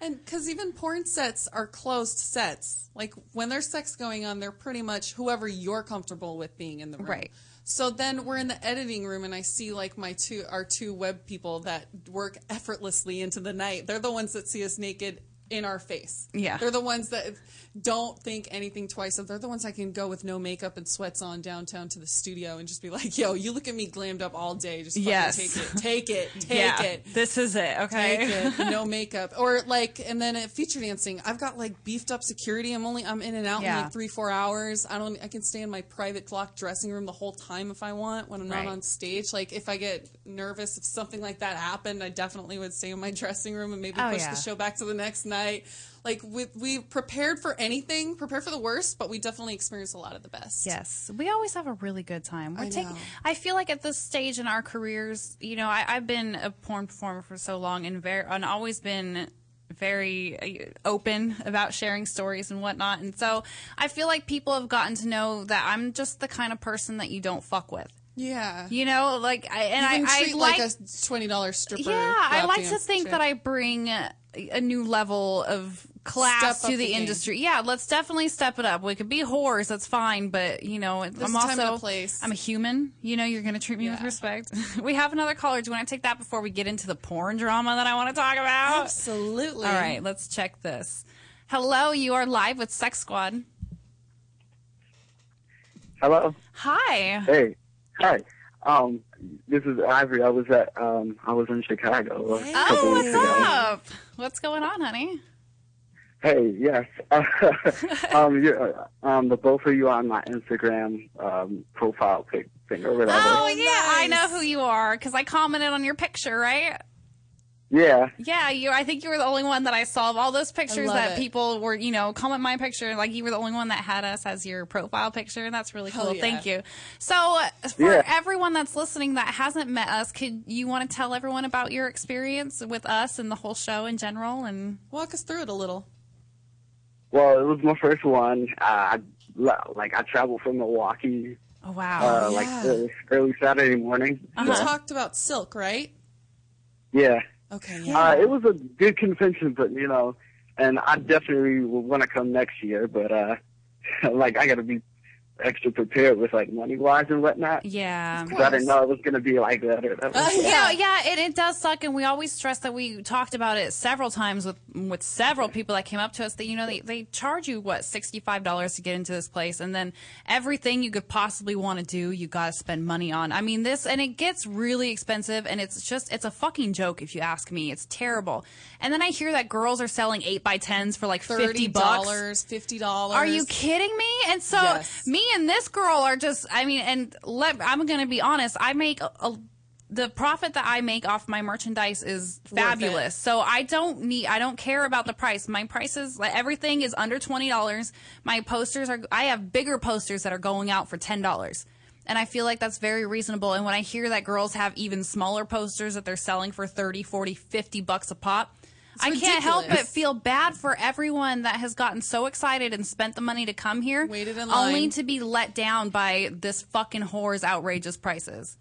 And because even porn sets are closed sets. Like when there's sex going on, they're pretty much whoever you're comfortable with being in the room. Right. So then we're in the editing room, and I see like my two our two web people that work effortlessly into the night. They're the ones that see us naked in our face. Yeah. They're the ones that don't think anything twice of. They're the ones I can go with no makeup and sweats on downtown to the studio and just be like, "Yo, you look at me glammed up all day. Just fucking Yes. take it, take it, take yeah, it." This is it, okay? Take it, no makeup, or like, and then at feature dancing, I've got like beefed up security. I'm only I'm in and out in like three four hours. I don't I can stay in my private locked dressing room the whole time if I want when I'm Right. not on stage. Like if I get nervous if something like that happened, I definitely would stay in my dressing room and maybe Oh, push yeah. the show back to the next night. Like we we prepared for anything, prepared for the worst, but we definitely experienced a lot of the best. Yes, we always have a really good time. We're I taking. I feel like at this stage in our careers, you know, I, I've been a porn performer for so long and very and always been very uh, open about sharing stories and whatnot. And so I feel like people have gotten to know that I'm just the kind of person that you don't fuck with. Yeah. You know, like I and I, I treat like, like, a twenty dollars stripper. yeah, I like to think chick. that I bring a, a new level of class Step to the, the game. industry. Yeah, let's definitely step it up. We could be whores, that's fine, but you know, I'm is time and also a place. I'm a human. You know, you're going to treat me with respect. we have another caller. Do you want to take that before we get into the porn drama that I want to talk about? Absolutely. All right, let's check this. Hello, you are live with Sex Squad. Hello. Hi. Hey. Hi. Um, this is Ivory. I was at um, I was in Chicago. a couple Oh, what's ago. up? What's going on, honey? Hey, yes. um, you're, um, the both of you on my Instagram um profile pic thing or whatever. Oh, yeah, I know who you are because I commented on your picture, right? Yeah. Yeah, you. I think you were the only one that I saw of all those pictures that it. people were, you know, comment my picture. Like you were the only one that had us as your profile picture, and that's really Hell cool. yeah. Thank you. So, uh, for Yeah. everyone that's listening that hasn't met us, could you want to tell everyone about your experience with us and the whole show in general? And Walk us through it a little. Well, it was my first one. Uh, I, like I traveled from Milwaukee Oh wow! Uh, like Yeah. early, early Saturday morning. You So, talked about silk, right? yeah. Okay, Uh, it was a good convention, but you know, and I definitely will want to come next year. But uh, like I got to be extra prepared with like money wise and whatnot. Yeah. 'Cause I didn't know it was gonna be like that. Or that was uh, You know, yeah, it, it does suck, and we always stress that we talked about it several times with with several people that came up to us that you know they, they charge you what sixty five dollars to get into this place, and then everything you could possibly want to do, you got to spend money on. I mean, this and it gets really expensive, and it's just it's a fucking joke if you ask me. It's terrible. And then I hear that girls are selling eight by tens for like fifty Thirty bucks. dollars, fifty dollars. Are you kidding me? And so Yes. me and this girl are just I mean and let I'm going to be honest, I make a, a the profit that I make off my merchandise is fabulous. So I don't need I don't care about the price. My prices like everything is under $20. My posters are I have bigger posters that are going out for $10. And I feel like that's very reasonable. And when I hear that girls have even smaller posters that they're selling for 30, 40, 50 bucks a pop, I can't help but feel bad for everyone that has gotten so excited and spent the money to come here, Waited in only to be let down by this fucking whore's outrageous prices.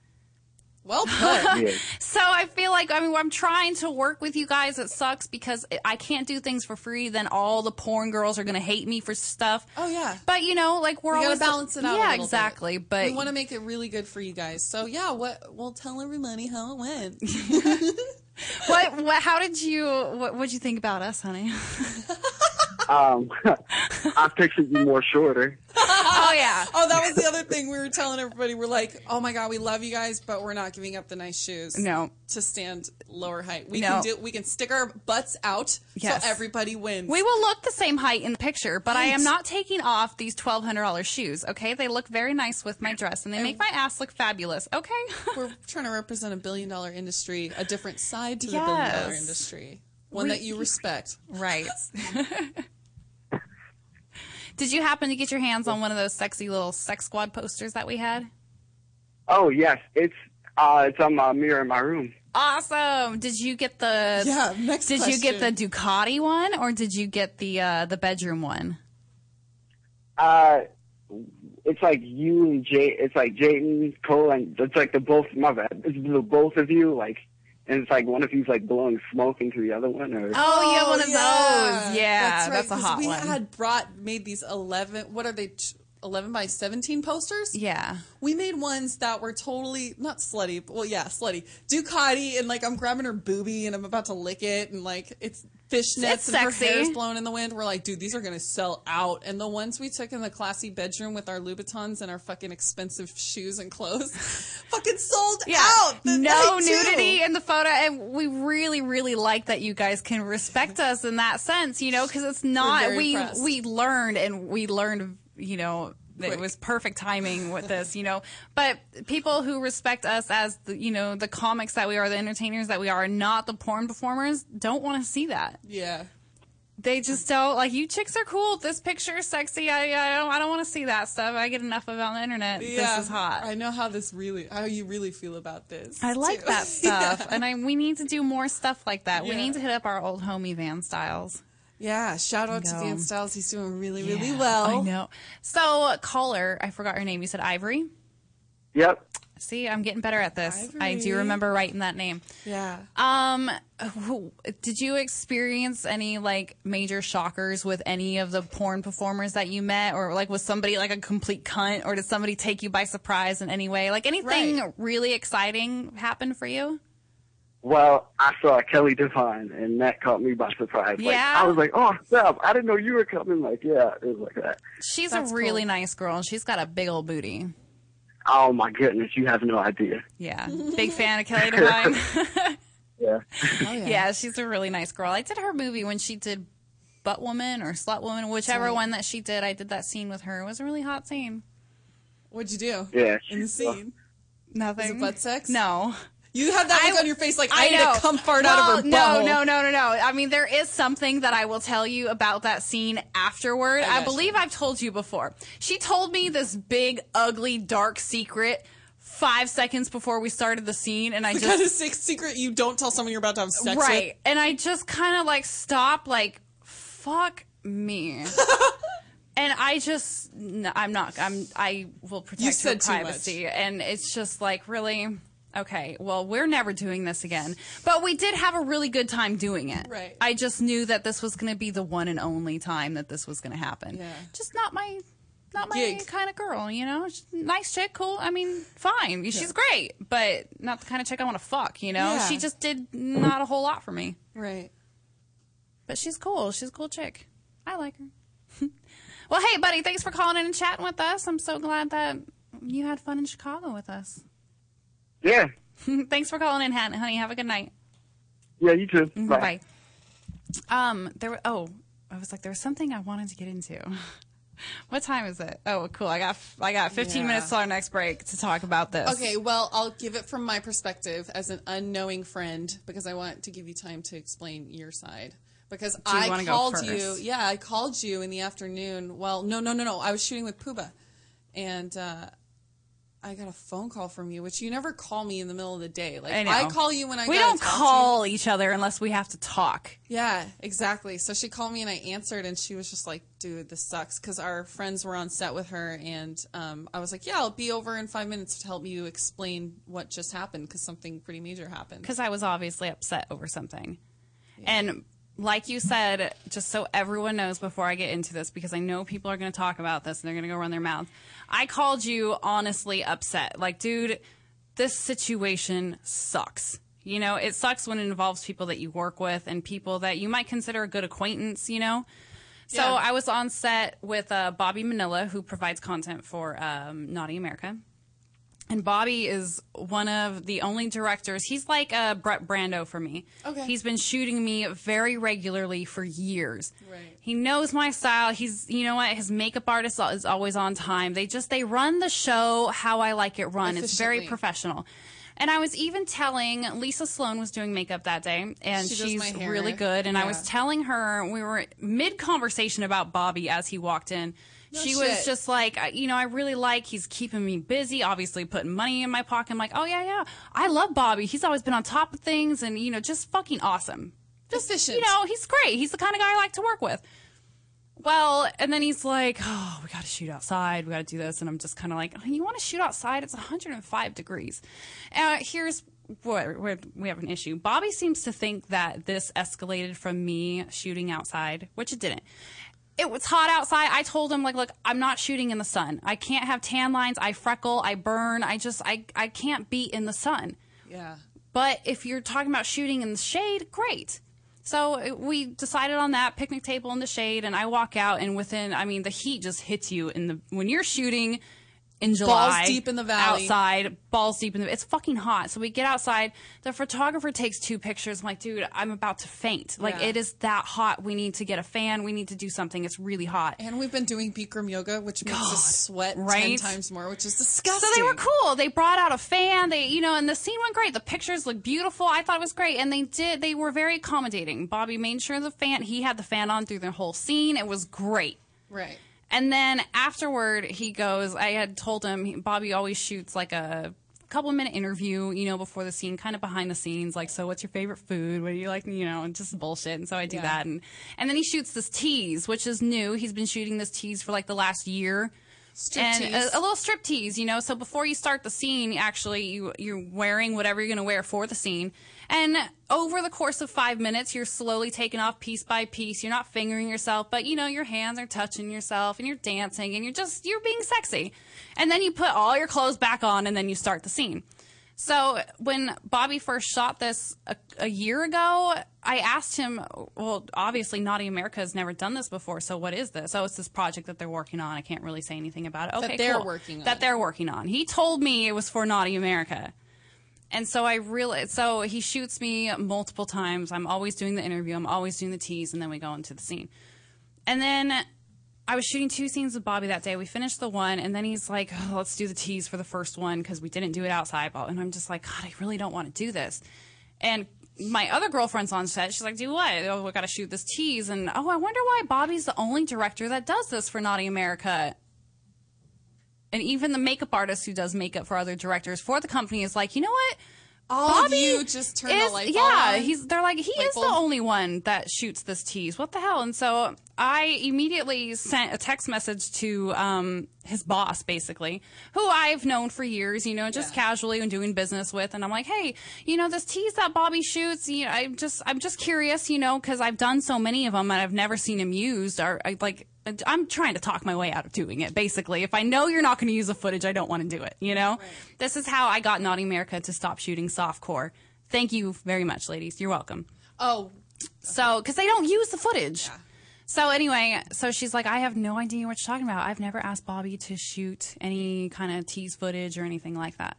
Well put. So I feel like I mean I'm trying to work with you guys. It sucks because I can't do things for free. Then all the porn girls are gonna hate me for stuff. Oh yeah. But you know, like we're we always gotta balance it out. a Yeah, little exactly. Bit. But we want to make it really good for you guys. So yeah, what we'll tell everybody how it went. what, what? How did you? What would you think about us, honey? Um, I pictured you more shorter. oh yeah. Oh, that was the other thing we were telling everybody. We're like, oh my god, we love you guys, but we're not giving up the nice shoes. No. to stand lower height. We No. can do. We can stick our butts out Yes. so everybody wins. We will look the same height in the picture, but I am not taking off these twelve hundred dollars shoes. Okay, they look very nice with my dress, and they make my ass look fabulous. Okay. We're trying to represent a billion dollar industry, a different side to the billion dollar industry, one We- that you respect. Right. Did you happen to get your hands on one of those sexy little sex squad posters that we had? Oh yes, it's uh, it's on my mirror in my room. Awesome. Did you get the Yeah, next Did you get the. Ducati one or did you get the uh the bedroom one? Uh, it's like you and Jay. It's like Jaden Cole, and it's like the both. My bad. It's the both of you. Like, and it's like one of you's like blowing smoke into the other one. Or Oh, you have one of oh, yeah. those. Yeah, that's, right, that's a 'cause hot we one. had brought made these eleven. What are they? t- Eleven by seventeen posters. Yeah. We made ones that were totally not slutty. But, well, yeah, slutty. Ducati, and like I'm grabbing her boobie and I'm about to lick it, and like it's fishnets It's and her sexy. hair's blown in the wind. We're like, dude, these are gonna sell out. And the ones we took in the classy bedroom with our Louboutins and our fucking expensive shoes and clothes, fucking sold Yeah. out. the no nudity in the photo, and we really, really like that you guys can respect us in that sense, you know, because it's not we impressed. we learned and we learned, you know. That It was perfect timing with this, you know. But people who respect us as the, you know, the comics that we are, the entertainers that we are, not the porn performers, don't want to see that. Yeah. They just don't like you. Chicks are cool. This picture is sexy. I, I don't. I don't want to see that stuff. I get enough of it on the internet. Yeah, This is hot. I know how this really, how you really feel about this. I like too. that stuff, and I we need to do more stuff like that. We need to hit up our old homie Van Styles. Yeah, shout out to Van Styles. He's doing really, really Yeah, well. I know. So caller, I forgot her name. You said Ivory. Yep. See, I'm getting better at this. I do remember writing that name. Yeah. Um, did you experience any like major shockers with any of the porn performers that you met, or like was somebody like a complete cunt, or did somebody take you by surprise in any way? Like anything Right. really exciting happen for you? Well, I saw Kelly Divine, and that caught me by surprise. Like, Yeah? I was like, oh, stop. I didn't know you were coming. Like, yeah, it was like that. She's That's a really cool. nice girl, and she's got a big old booty. Oh, my goodness. You have no idea. Yeah, big fan of Kelly Divine. Yeah. Oh, yeah. she's a really nice girl. I did her movie when she did Butt Woman or Slut Woman, whichever right. one that she did. I did that scene with her. It was a really hot scene. What'd you do? Yeah. In the scene. Nothing. Was it butt sex? No. You have that look I- on your face like I, need know. to come fart well, out of her no, butthole. No, no, no, no. I mean, there is something that I will tell you about that scene afterward. I, gotcha. believe I've told you before. She told me this big, ugly, dark secret five seconds before we started the scene, and I The just kind of secret you don't tell someone you're about to have sex with. right, and I just kind of like stopped, like, fuck me. And I just, n- I'm not, I'm, I will protect You your said too much. privacy. And it's just like, really? Okay, well, we're never doing this again. But we did have a really good time doing it. Right. I just knew that this was going to be the one and only time that this was going to happen. Yeah. Just not my, not my Gig. kind of girl, you know? She's nice chick, cool. I mean, fine. She's great, but not the kind of chick I want to fuck, you know? Yeah. She just did not a whole lot for me. Right. But she's cool. She's a cool chick. I like her. well, hey, buddy, thanks for calling in and chatting with us. I'm so glad that you had fun in Chicago with us. Yeah. thanks for calling in, Han- honey. Have a good night. Yeah, you too. Mhm, Bye. Bye. Um, there. were- Oh, I was like, there was something I wanted to get into. what time is it? Oh, cool. I got I got 15 Yeah. minutes till our next break to talk about this. Okay, well, I'll give it from my perspective as an unknowing friend because I want to give you time to explain your side. Because Do you I wanna go called first? you, yeah, I called you in the afternoon. Well, no, no, no, no. I was shooting with Puba, and uh, I got a phone call from you, which you never call me in the middle of the day. Like I know. call you when I we don't talk to you. call each other unless we have to talk. Yeah, exactly. So she called me and I answered, and she was just like, "Dude, this sucks." Because our friends were on set with her, and um, I was like, "Yeah, I'll be over in five minutes to help you explain what just happened because something pretty major happened." because I was obviously upset over something. And like you said, just so everyone knows before I get into this, because I know people are going to talk about this and they're going to go run their mouth. I called you honestly upset. Like, dude, this situation sucks. You know, it sucks when it involves people that you work with and people that you might consider a good acquaintance, you know? So Yeah. I was on set with uh, Bobby Manila, who provides content for um, Naughty America. And Bobby is one of the only directors. He's like a Brett Brando for me. Okay. He's been shooting me very regularly for years. Right. He knows my style. He's, you know what? His makeup artist is always on time. They just, they run the show how I like it run. It's very professional. And I was even telling Lisa Sloan was doing makeup that day, and She she's really good. And I was telling her we were mid conversation about Bobby as he walked in. No she shit. was just like, you know, I really like he's keeping me busy. Obviously, putting money in my pocket. I'm like, oh yeah, yeah, I love Bobby. He's always been on top of things, and you know, just fucking awesome. Just Efficient. you know, he's great. He's the kind of guy I like to work with. Well, and then he's like, "Oh, we got to shoot outside. We got to do this." And I'm just kind of like, "You want to shoot outside? It's 105 degrees." Uh, here's where we have an issue. Bobby seems to think that this escalated from me shooting outside, which it didn't. It was hot outside. I told him like, "Look, I'm not shooting in the sun. I can't have tan lines. I freckle. I burn. I just I I can't be in the sun." Yeah. But if you're talking about shooting in the shade, great. So uh, we decided on that picnic table in the shade, and I walk out, and within, I mean, the heat just hits you in the when you're shooting in July, deep in the valley. outside, balls deep in the. It's fucking hot. So we get outside. The photographer takes two pictures. I'm like, dude, I'm about to faint. Like Yeah. it is that hot. We need to get a fan. We need to do something. It's really hot. And we've been doing Bikram yoga, which makes us sweat ten times more, which is disgusting. So they were cool. They brought out a fan. They, you know, and the scene went great. The pictures looked beautiful. I thought it was great, and they did. They were very accommodating. Bobby made sure the fan. He had the fan on through the whole scene. It was great. Right. And then afterward, he goes. I had told him Bobby always shoots like a couple minute interview, you know, before the scene, kind of behind the scenes, like, so what's your favorite food? What do you like? You know, and just bullshit. And so I do Yeah. that, and and then he shoots this tease, which is new. He's been shooting this tease for like the last year. Strip and a, a little strip tease, you know. So before you start the scene, actually, you you're wearing whatever you're going to wear for the scene, and over the course of five minutes, you're slowly taking off piece by piece. You're not fingering yourself, but you know your hands are touching yourself, and you're dancing, and you're just you're being sexy, and then you put all your clothes back on, and then you start the scene. So when Bobby first shot this a, a year ago, I asked him, well, obviously Naughty America has never done this before, so what is this? Oh, it's this project that they're working on. I can't really say anything about it. That Okay, they're cool. working on. That they're working on. He told me it was for Naughty America. And so I really, so he shoots me multiple times. I'm always doing the interview. I'm always doing the tease, and then we go into the scene. And then I was shooting two scenes with Bobby that day. We finished the one, and then he's like, oh, "Let's do the tease for the first one because we didn't do it outside." And I'm just like, "God, I really don't want to do this." And my other girlfriend's on set. She's like, "Do what? Oh, we got to shoot this tease." And oh, I wonder why Bobby's the only director that does this for Naughty America. And even the makeup artist who does makeup for other directors for the company is like, you know what? All of Bobby you just turn the light bulb yeah, on. he's they're like he Light is the only one that shoots this tease. What the hell? And so I immediately sent a text message to um, his boss, basically, who I've known for years, you know, just casually and doing business with. And I'm like, hey, you know, this tease that Bobby shoots, you know, I'm just I'm just curious, you know, because I've done so many of them and I've never seen him used. Or I, like I'm trying to talk my way out of doing it. Basically, if I know you're not going to use the footage, I don't want to do it. You know, this is how I got Naughty America to stop shooting softcore. Thank you very much, ladies. You're welcome. Oh, So, because they don't use the footage. So anyway, so she's like, I have no idea what you're talking about. I've never asked Bobby to shoot any kind of tease footage or anything like that.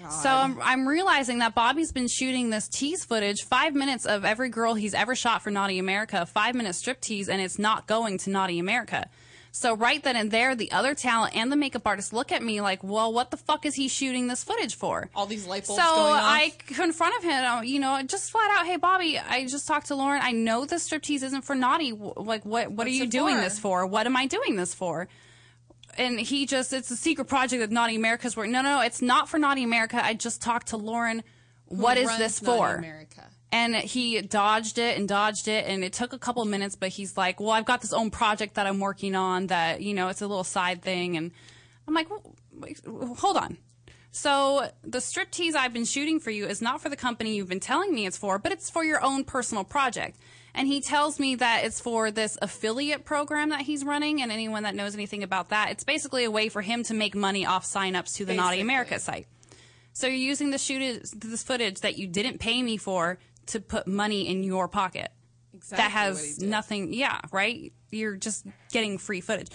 God. So I'm, I'm realizing that Bobby's been shooting this tease footage, five minutes of every girl he's ever shot for Naughty America, five minute strip tease, and it's not going to Naughty America. So right then and there, the other talent and the makeup artist look at me like, well, what the fuck is he shooting this footage for? all these light bulbs So. I confronted him, you know, just flat out, hey Bobby, I just talked to Lauren. I know this striptease isn't for naughty. Like, what what are you doing for? this for? What am I doing this for? And he just, it's a secret project that Naughty America's work. No, no, no, it's not for Naughty America. I just talked to Lauren. What is this Naughty for? America. And he dodged it and dodged it, and it took a couple minutes. But he's like, "Well, I've got this own project that I'm working on. That you know, it's a little side thing." And I'm like, "Well, "Hold on." So the striptease I've been shooting for you is not for the company you've been telling me it's for, but it's for your own personal project. And he tells me that it's for this affiliate program that he's running. And anyone that knows anything about that, it's basically a way for him to make money off signups to the Naughty America site. So you're using the shoot this footage that you didn't pay me for to put money in your pocket. Exactly that has nothing. Yeah, right. You're just getting free footage.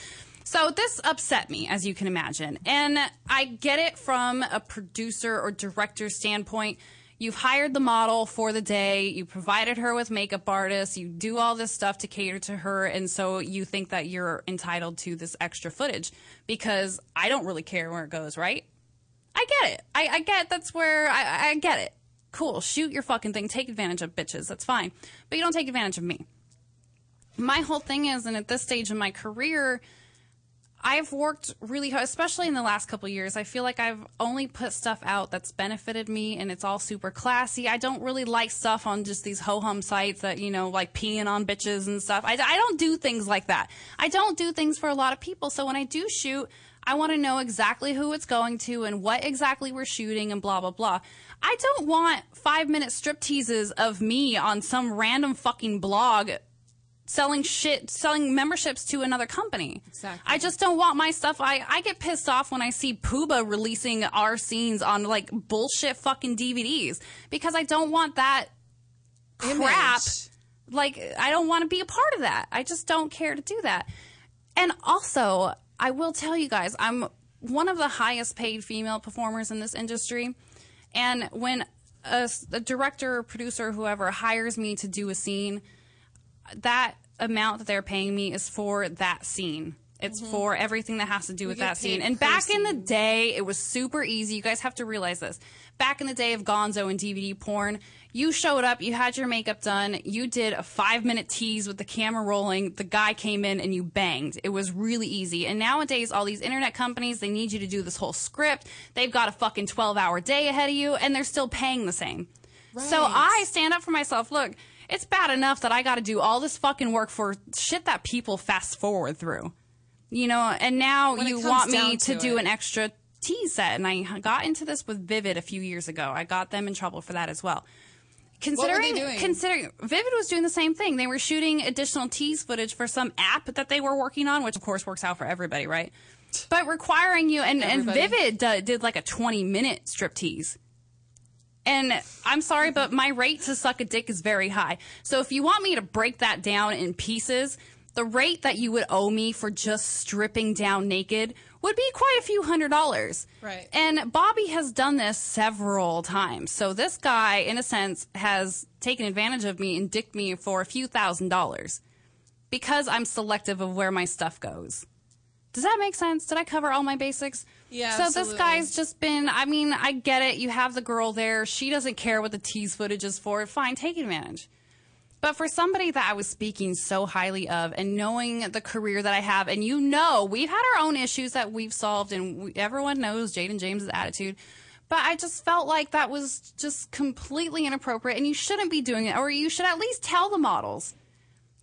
So this upset me, as you can imagine, and I get it from a producer or director standpoint. You've hired the model for the day. You provided her with makeup artists. You do all this stuff to cater to her. And so you think that you're entitled to this extra footage because I don't really care where it goes, right? I get it. I, I get that's where I, I get it. Cool. Shoot your fucking thing. Take advantage of bitches. That's fine. But you don't take advantage of me. My whole thing is, and at this stage in my career, I've worked really hard, especially in the last couple years. I feel like I've only put stuff out that's benefited me and it's all super classy. I don't really like stuff on just these ho hum sites that, you know, like peeing on bitches and stuff. I, I don't do things like that. I don't do things for a lot of people. So when I do shoot, I want to know exactly who it's going to and what exactly we're shooting and blah, blah, blah. I don't want five minute strip teases of me on some random fucking blog selling shit, selling memberships to another company. Exactly. I just don't want my stuff. I, I get pissed off when I see Puba releasing our scenes on like bullshit fucking DVDs because I don't want that crap. Like, I don't want to be a part of that. I just don't care to do that. And also, I will tell you guys, I'm one of the highest paid female performers in this industry. And when a, a director, or producer, or whoever hires me to do a scene, that amount that they're paying me is for that scene. It's for everything that has to do with that scene. And back in the day, it was super easy. You guys have to realize this. Back in the day of gonzo and DVD porn, you showed up, you had your makeup done, you did a five minute tease with the camera rolling, the guy came in and you banged. It was really easy. And nowadays, all these internet companies, they need you to do this whole script. They've got a fucking 12 hour day ahead of you, and they're still paying the same. So I stand up for myself. Look, it's bad enough that I got to do all this fucking work for shit that people fast forward through. You know, and now When you want me to, to do an extra tease set. And I got into this with Vivid a few years ago. I got them in trouble for that as well. What were they Considering, considering Vivid was doing the same thing. They were shooting additional tease footage for some app that they were working on, which of course works out for everybody, right? But requiring you and, and Vivid uh, did like a 20 minute strip tease. And I'm sorry, but my rate to suck a dick is very high. So if you want me to break that down in pieces, the rate that you would owe me for just stripping down naked would be quite a few hundred dollars. Right. And Bobby has done this several times. So this guy, in a sense, has taken advantage of me and dicked me for a few thousand dollars because I'm selective of where my stuff goes. Does that make sense? Did I cover all my basics? Yeah, So this guy's just been, I mean, I get it. You have the girl there. She doesn't care what the tease footage is for. Fine, take advantage. But for somebody that I was speaking so highly of and knowing the career that I have, and you know, we've had our own issues that we've solved, and we, everyone knows Jaden James's attitude. But I just felt like that was just completely inappropriate, and you shouldn't be doing it, or you should at least tell the models.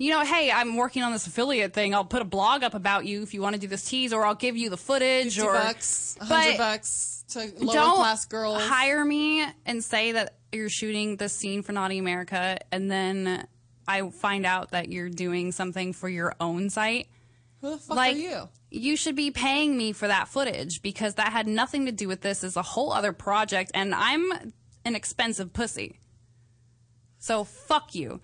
You know, hey, I'm working on this affiliate thing. I'll put a blog up about you if you want to do this tease, or I'll give you the footage, 50 or bucks, 100 bucks to lower don't class girls. hire me and say that you're shooting this scene for Naughty America, and then I find out that you're doing something for your own site. Who the fuck like, are you? You should be paying me for that footage because that had nothing to do with this. It's a whole other project, and I'm an expensive pussy. So fuck you.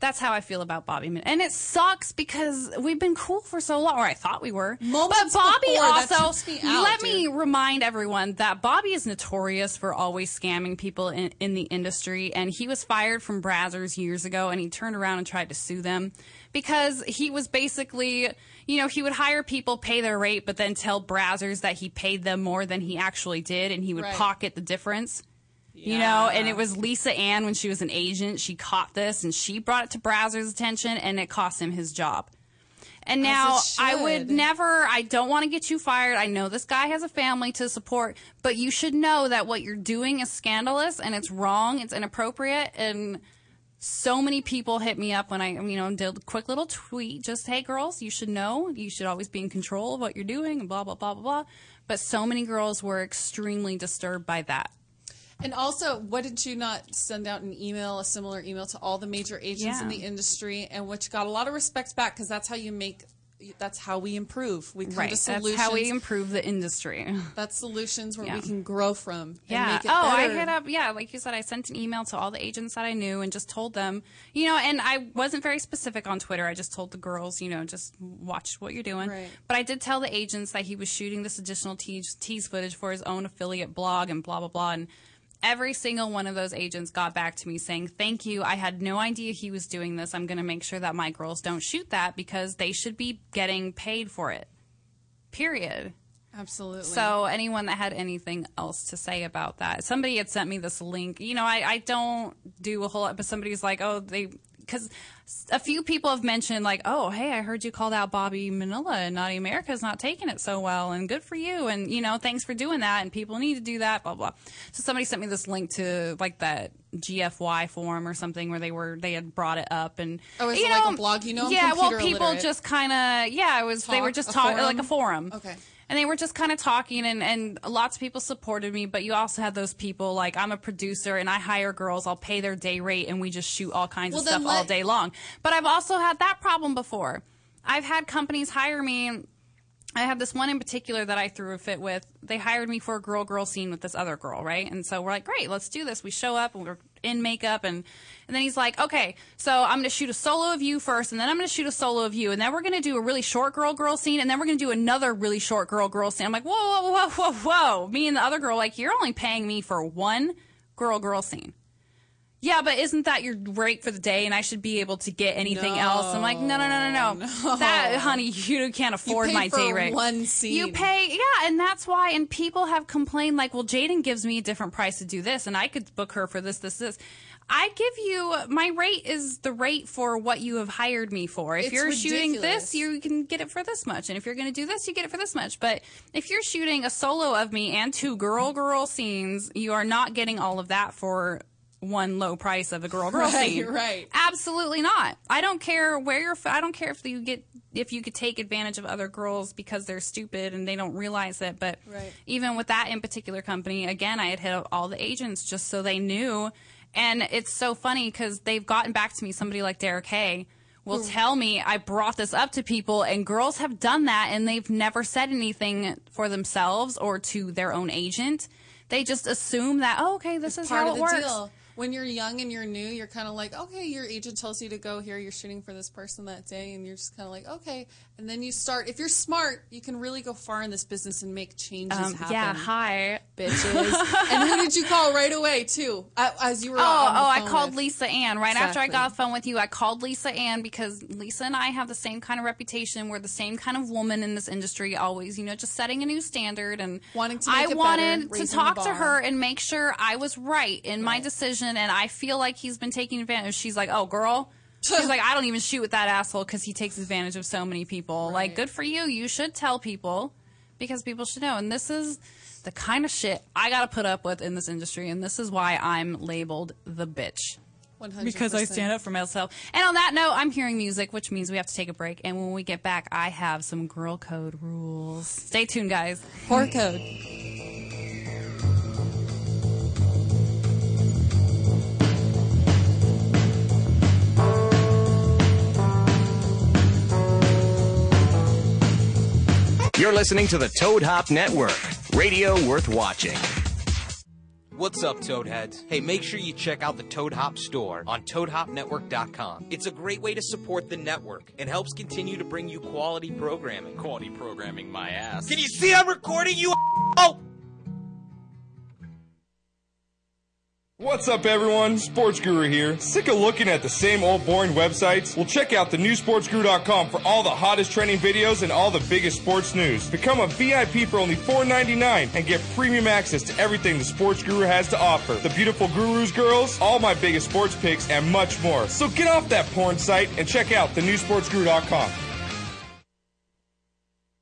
That's how I feel about Bobby. And it sucks because we've been cool for so long, or I thought we were. Moments but Bobby before, also, me out, let me remind everyone that Bobby is notorious for always scamming people in, in the industry. And he was fired from Brazzers years ago and he turned around and tried to sue them because he was basically, you know, he would hire people, pay their rate, but then tell Brazzers that he paid them more than he actually did and he would Right. pocket the difference. You know, and it was Lisa Ann when she was an agent. She caught this and she brought it to Brazzers' attention and it cost him his job. And now I would never, I don't want to get you fired. I know this guy has a family to support, but you should know that what you're doing is scandalous and it's wrong, it's inappropriate. And so many people hit me up when I, you know, did a quick little tweet, just, hey girls, you should know, you should always be in control of what you're doing and blah, blah, blah, blah, blah. But so many girls were extremely disturbed by that. And also, what did you not send out an email, a similar email to all the major agents in the industry, and which got a lot of respect back because that's how you make, that's how we improve. We come Right. to That's how we improve the industry. That's solutions where Yeah. we can grow from. And Yeah. Make it oh, I hit up. Yeah, like you said, I sent an email to all the agents that I knew and just told them, you know, and I wasn't very specific on Twitter. I just told the girls, you know, just watch what you're doing. Right. But I did tell the agents that he was shooting this additional tease, tease footage for his own affiliate blog and blah blah blah. And every single one of those agents got back to me saying, "Thank you. I had no idea he was doing this. I'm going to make sure that my girls don't shoot that because they should be getting paid for it." Period. Absolutely. So anyone that had anything else to say about that, somebody had sent me this link. You know, I, I don't do a whole lot, but somebody's like, oh, they because a few people have mentioned like, oh, hey, I heard you called out Bobby Manila and Naughty America's not taking it so well, and good for you, and you know, thanks for doing that, and people need to do that, blah blah. So somebody sent me this link to like that GFY forum or something where they were they had brought it up and Oh, you it like know, a blog? You know, yeah, well, people illiterate. just kind of yeah, it was they were just talking like a forum. Okay. And they were just kind of talking, and, and lots of people supported me. But you also had those people like I'm a producer and I hire girls. I'll pay their day rate, and we just shoot all kinds Well, of stuff all day long. But I've also had that problem before. I've had companies hire me. I have this one in particular that I threw a fit with. They hired me for a girl girl scene with this other girl, right? And so we're like, great, let's do this. We show up and we're in makeup and and then he's like, okay, so I'm gonna shoot a solo of you first, and then I'm gonna shoot a solo of you, and then we're gonna do a really short girl girl scene, and then we're gonna do another really short girl girl scene. I'm like, whoa, whoa, whoa, whoa, whoa. Me and the other girl, like, you're only paying me for one girl girl scene. Yeah, but isn't that your rate for the day, and I should be able to get anything else? I'm like, no, no, no, no, no. No. That, honey, you can't afford pay my day rate. one scene. You pay, yeah, and that's why. And people have complained, like, well, Jaden gives me a different price to do this, and I could book her for this, this, this. I give you my rate is the rate for what you have hired me for. If It's you're shooting this, you can get it for this much, and if you're going to do this, you get it for this much. But if you're shooting a solo of me and two girl girl scenes, you are not getting all of that for one low price of a girl girl Right, scene. right. Absolutely not. I don't care where you're. I don't care if you get if you could take advantage of other girls because they're stupid and they don't realize it. But Right. even with that in particular company, again, I had hit up all the agents just so they knew. And it's so funny because they've gotten back to me. Somebody like Derek Hay will tell me I brought this up to people, and girls have done that, and they've never said anything for themselves or to their own agent. They just assume that, oh, okay, this is part how it the works. deal. When you're young and you're new, you're kind of like, okay, your agent tells you to go here. You're shooting for this person that day, and you're just kind of like, okay. And then you start. If you're smart, you can really go far in this business and make changes Um, happen. yeah, hi. bitches. and who did you call right away too? As you were Oh, on the oh, I called with- Lisa Ann right after I got off the phone with you. I called Lisa Ann because Lisa and I have the same kind of reputation. We're the same kind of woman in this industry, always, you know, just setting a new standard and Wanting to I it wanted better, to talk to her and make sure I was right in my decision. And I feel like he's been taking advantage. She's like, "Oh, girl." She's like, I don't even shoot with that asshole because he takes advantage of so many people. Like, good for you. You should tell people because people should know. And this is the kind of shit I gotta put up with in this industry, and this is why I'm labeled the bitch. 100%. Because I stand up for myself. And on that note, I'm hearing music, which means we have to take a break. And when we get back, I have some girl code rules. Stay tuned, guys. Whore code. You're listening to the Toad Hop Network, radio worth watching. What's up, Toadheads? Hey, make sure you check out the Toad Hop store on ToadHopNetwork.com. It's a great way to support the network and helps continue to bring you quality programming. Quality programming, my ass. Can you see I'm recording you? Oh! What's up, everyone? Sports Guru here. Sick of looking at the same old boring websites? Well, check out thenewsportsguru.com for all the hottest trending videos and all the biggest sports news. Become a VIP for only $4.99 and get premium access to everything the Sports Guru has to offer. The beautiful gurus, girls, all my biggest sports picks, and much more. So get off that porn site and check out thenewsportsguru.com.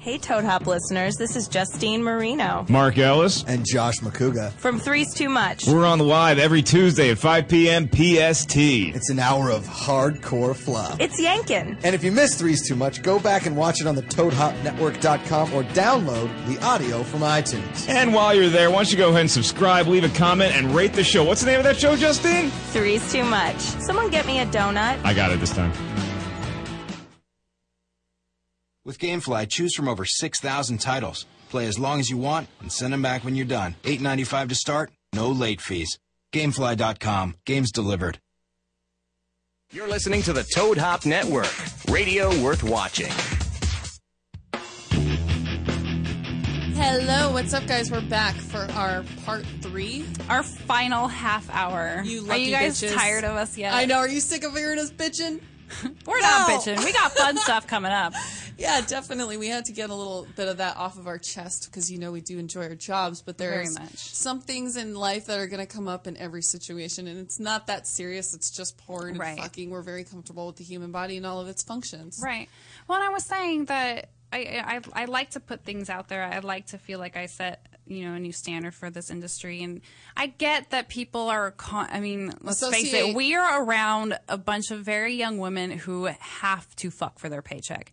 Hey, Toad Hop listeners, this is Justine Marino Mark Ellis. And Josh McCouga. from Three's Too Much. We're on the live every Tuesday at 5 p.m. PST. It's an hour of hardcore fluff. It's Yankin. And if you missed Three's Too Much, go back and watch it on the ToadHopNetwork.com or download the audio from iTunes. And while you're there, why don't you go ahead and subscribe, leave a comment, and rate the show. What's the name of that show, Justine? Three's Too Much. Someone get me a donut. I got it this time. With GameFly, choose from over 6,000 titles. Play as long as you want and send them back when you're done. $8.95 to start, no late fees. Gamefly.com. Games delivered. You're listening to the Toad Hop Network, radio worth watching. Hello, what's up, guys? We're back for our part three. Our final half hour. You Are you guys bitches. tired of us yet? I know. Are you sick of hearing us bitching? We're not No. bitching. We got fun stuff coming up. Yeah, definitely. We had to get a little bit of that off of our chest because you know we do enjoy our jobs, but Very much. some things in life that are going to come up in every situation, and it's not that serious. It's just porn Right. and fucking. We're very comfortable with the human body and all of its functions. Right. Well, and I was saying that I, I I like to put things out there. I like to feel like I set you know a new standard for this industry, and I get that people are. Con- I mean, let's face it. We are around a bunch of very young women who have to fuck for their paycheck.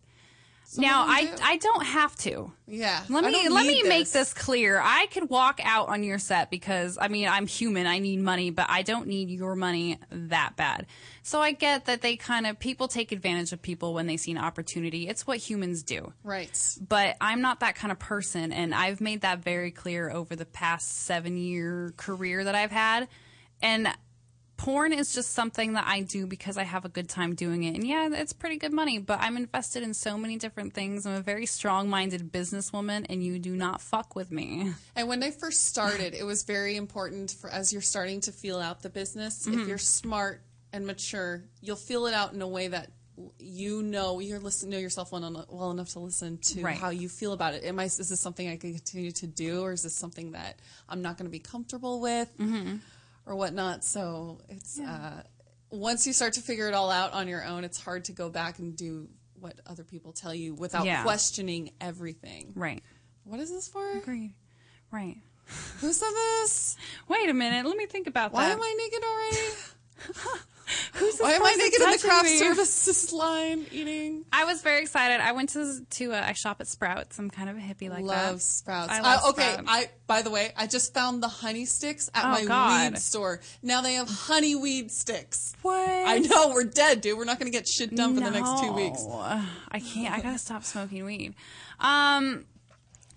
Now, I do. I don't have to. Yeah. Let me let me make this. this clear. I could walk out on your set because I mean I'm human. I need money, but I don't need your money that bad. So I get that they kind of people take advantage of people when they see an opportunity. It's what humans do. Right. But I'm not that kind of person, and I've made that very clear over the past seven year career that I've had. And porn is just something that I do because I have a good time doing it. And yeah, it's pretty good money, but I'm invested in so many different things. I'm a very strong minded businesswoman, and you do not fuck with me. And when I first started, it was very important for as you're starting to feel out the business. If Mhm. you're smart and mature, you'll feel it out in a way that you know you listen know yourself well enough, well enough to listen to Right. how you feel about it. Am I is this something I can continue to do, or is this something that I'm not going to be comfortable with, or whatnot? So it's uh, once you start to figure it all out on your own, it's hard to go back and do what other people tell you without Yeah. questioning everything. Right. What is this for? Agreed. Right. Who said this? Wait a minute. Let me think about Why that. Why am I naked already? Why am I naked in the craft me? services line eating? I was very excited. I went to to a, I shop at Sprouts. I'm kind of a hippie like love that. Sprouts. I love Uh, okay, Sprouts. I by the way, I just found the honey sticks at Oh, my God. weed store. Now they have honey weed sticks. What? I know we're dead, dude. We're not going to get shit done for the next two weeks. I can't. I gotta stop smoking weed. Um.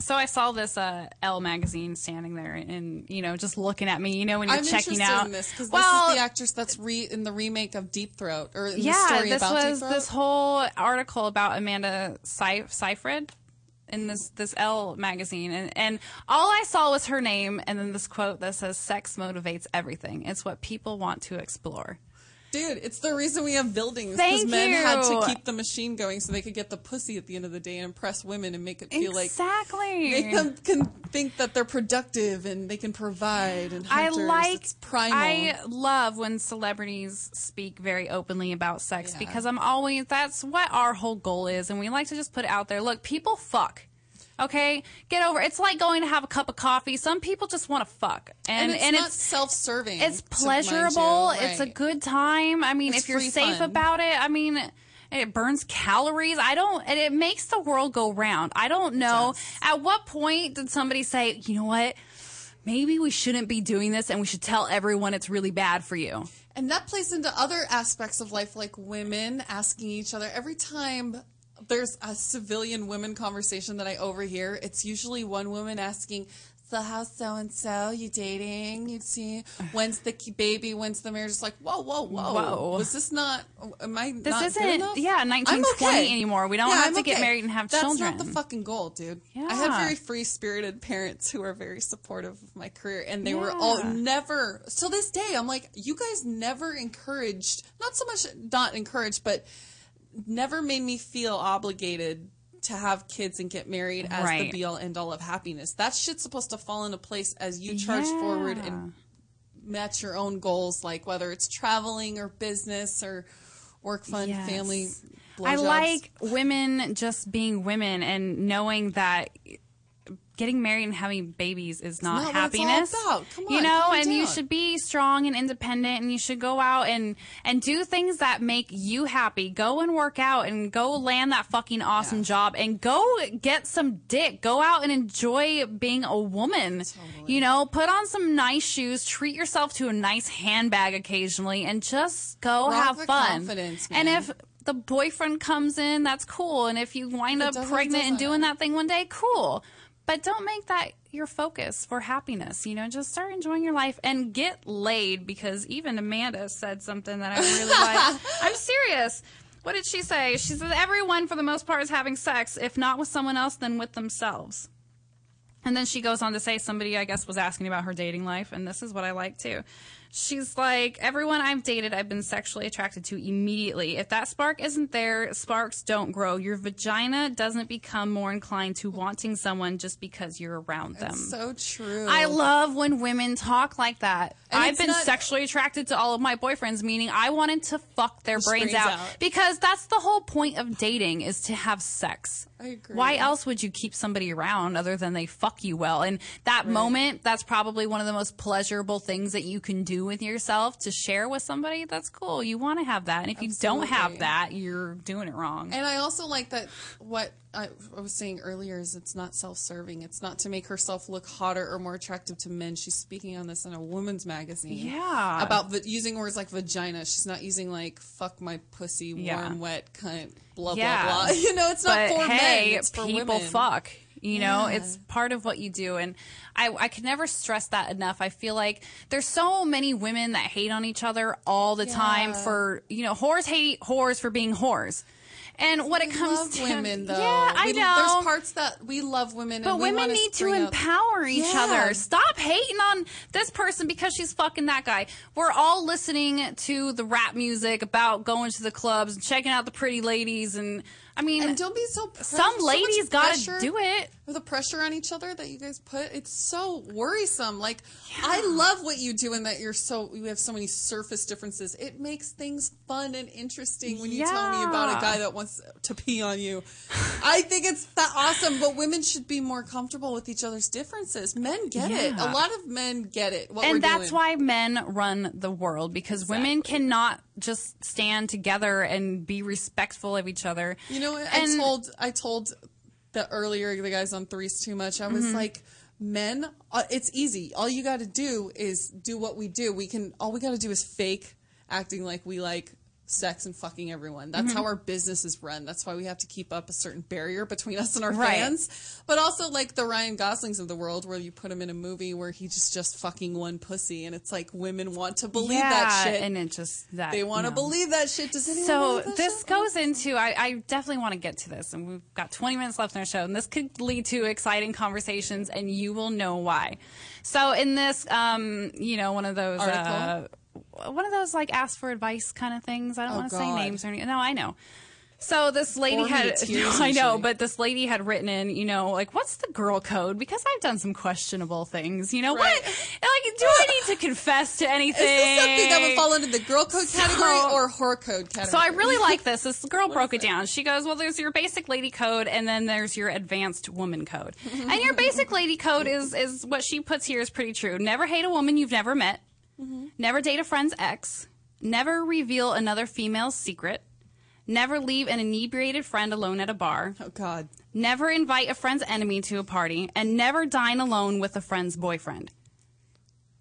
So I saw this uh, Elle magazine standing there, and you know, just looking at me. You know, when you're I'm checking interested out. in this because well, this is the actress that's re- in the remake of Deep Throat, or in the yeah, story this about was Deep Throat. this whole article about Amanda Sey- Seyfried. in this this Elle magazine, and and all I saw was her name, and then this quote that says, "Sex motivates everything. It's what people want to explore." Dude, it's the reason we have buildings. Because men had to keep the machine going so they could get the pussy at the end of the day and impress women and make it feel like exactly make them can think that they're productive and they can provide and I like it's primal. I love when celebrities speak very openly about sex because I'm always that's what our whole goal is and we like to just put it out there. Look, people fuck. Okay? Get over. It's like going to have a cup of coffee. Some people just want to fuck. and, And it's not self-serving. it's to mind you, pleasurable. It's a good time. I mean, It's if you're safe fun. about it, I mean, it burns calories. I don't, and it makes the world go round. I don't know. At what point did somebody say, you know what? Maybe we shouldn't be doing this and we should tell everyone it's really bad for you. And that plays into other aspects of life, like women asking each other. Every time there's a civilian women conversation that I overhear, it's usually one woman asking, So how's so and so? You dating? You see? When's the baby? When's the marriage? It's like, whoa, whoa, whoa. Whoa. Was this not? Am I This not isn't- yeah, 1920 okay. anymore. We don't Yeah, have I'm to get married and have That's children. That's not the fucking goal, dude. I had very free spirited parents who are very supportive of my career, and they were all never. So this day, I'm like, you guys never encouraged, not so much not encouraged, but never made me feel obligated to have kids and get married as the be all end all of happiness. That shit's supposed to fall into place as you charge forward and match your own goals, like whether it's traveling or business or work fun, Yes. family. I blowjobs. like women just being women and knowing that getting married and having babies is not, not what it's all happiness. Come you know, and you should be strong and independent and you should go out and and do things that make you happy. Go and work out and go land that fucking awesome job and go get some dick. Go out and enjoy being a woman. You know, put on some nice shoes, treat yourself to a nice handbag occasionally and just go Rock have fun. And if the boyfriend comes in, that's cool. And if you wind it up pregnant and doing that thing one day, cool. But don't make that your focus for happiness. You know, just start enjoying your life and get laid because even Amanda said something that I really like. I'm serious. What did she say? She said everyone, for the most part, is having sex, if not with someone else, then with themselves. And then she goes on to say somebody, I guess, was asking about her dating life, and this is what I like too. She's like, everyone I've dated, I've been sexually attracted to immediately. If that spark isn't there, sparks don't grow. Your vagina doesn't become more inclined to wanting someone just because you're around them. It's so true. I love when women talk like that. And I've been not- sexually attracted to all of my boyfriends, meaning I wanted to fuck their The brains out. out. Because that's the whole point of dating is to have sex. I agree. Why else would you keep somebody around other than they fuck you well? And that moment, that's probably one of the most pleasurable things that you can do with yourself to share with somebody. That's cool. You want to have that. And if you don't have that, you're doing it wrong. And I also like that what I, I was saying earlier is it's not self-serving. It's not to make herself look hotter or more attractive to men. She's speaking on this in a woman's magazine. Yeah. About using words like vagina. She's not using like fuck my pussy, Yeah. warm, wet, cunt, blah, Yeah. blah, blah. You know, it's not but for hey, men. It's for people women. fuck. You know, Yeah. it's part of what you do. And I, I can never stress that enough. I feel like there's so many women that hate on each other all the time for, you know, whores hate whores for being whores. And when it comes love to women, though. yeah, I We- know. There's parts that we love women, But and we women need to out- empower each Yeah. other. Stop hating on this person because she's fucking that guy. We're all listening to the rap music about going to the clubs and checking out the pretty ladies and I mean And don't be so. Some so ladies gotta do it. The pressure on each other that you guys put, it's so worrisome. Like, I love what you do and that you're so, you have so many surface differences. It makes things fun and interesting when you tell me about a guy that wants to pee on you. I think it's that awesome, but women should be more comfortable with each other's differences. Men get it. A lot of men get it. What we're and that's doing. why men run the world because women cannot just stand together and be respectful of each other. You know, I told I told the earlier the guys on threes too much. I was Mhm. like, men, uh, it's easy. All you got to do is do what we do. We can. All we got to do is fake acting like we like sex and fucking everyone. That's Mhm. how our business is run. That's why we have to keep up a certain barrier between us and our Right. fans. But also like the Ryan Goslings of the world where you put him in a movie where he's just just fucking one pussy and it's like women want to believe that shit. and it just that they want to believe that shit. Does anyone So this shit? goes into I, I definitely want to get to this, and we've got 20 minutes left in our show, and this could lead to exciting conversations, and you will know why. So in this, um, you know, one of those. Uh, Article? One of those like ask for advice kind of things. I don't Oh, want to say names or anything. No, I know. So this lady had, tears, I know, but this lady had written in, you know, like, what's the girl code? Because I've done some questionable things, you know, what, like, do I need to confess to anything? Is this something that would fall into the girl code So- category or whore code category? So I really like this. This girl broke it down. She goes, "Well, there's your basic lady code, and then there's your advanced woman code. and your basic lady code is is what she puts here is pretty true. Never hate a woman you've never met. Mm-hmm. Never date a friend's ex. Never reveal another female's secret. Never leave an inebriated friend alone at a bar. Oh God. Never invite a friend's enemy to a party, and never dine alone with a friend's boyfriend.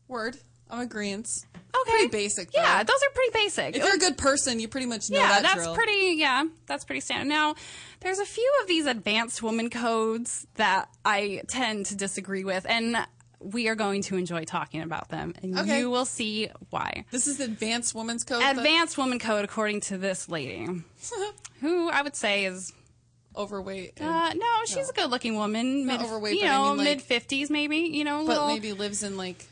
Word. I'm agreeing. Okay. Pretty basic. Though. Yeah, those are pretty basic. If you're a good person, you pretty much know yeah, that that's drill. pretty. Yeah, that's pretty standard. Now, there's a few of these advanced woman codes that I tend to disagree with, and we are going to enjoy talking about them, and Okay. you will see why. This is advanced woman's code. but- Advanced woman code, according to this lady, who I would say is. overweight. Uh, no, she's a good-looking woman. Not Mid, overweight, you but I know, mean, like- mid fifties, maybe. You know, but little, maybe lives in like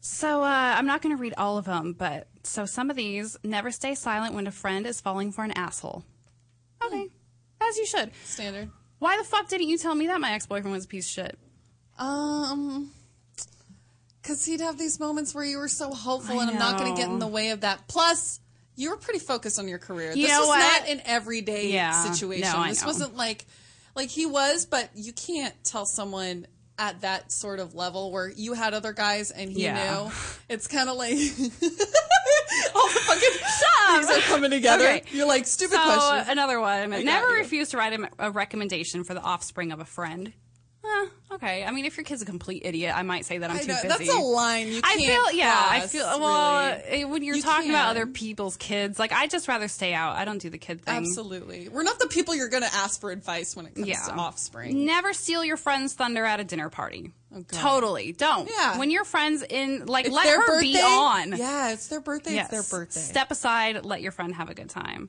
So uh, I'm not going to read all of them, but so some of these never stay silent when a friend is falling for an asshole. Okay, as you should. standard. Why the fuck didn't you tell me that my ex boyfriend was a piece of shit? Um, because he'd have these moments where you were so hopeful, I and I'm not going to get in the way of that. Plus, you were pretty focused on your career. You this know was what? not an everyday Yeah. situation. No, this wasn't like, like he was, but you can't tell someone at that sort of level where you had other guys and he Yeah. knew. It's kind of like all the fucking things are coming together. Okay. You're like stupid so, question. Another one. I Never refuse to write a recommendation for the offspring of a friend. Eh, okay. I mean, if your kid's a complete idiot, I might say that I'm too busy. that's a line you I feel, yeah, I feel. Well, really. eh, when you're You talking about can't. other people's kids, like I just rather stay out. I don't do the kid thing. Absolutely. We're not the people you're going to ask for advice when it comes Yeah. to offspring. Never steal your friend's thunder at a dinner party. God. Totally, don't. Yeah. When your friends in, like, It's let her be on. Yeah, it's their birthday. Yes. It's their birthday. Step aside, let your friend have a good time.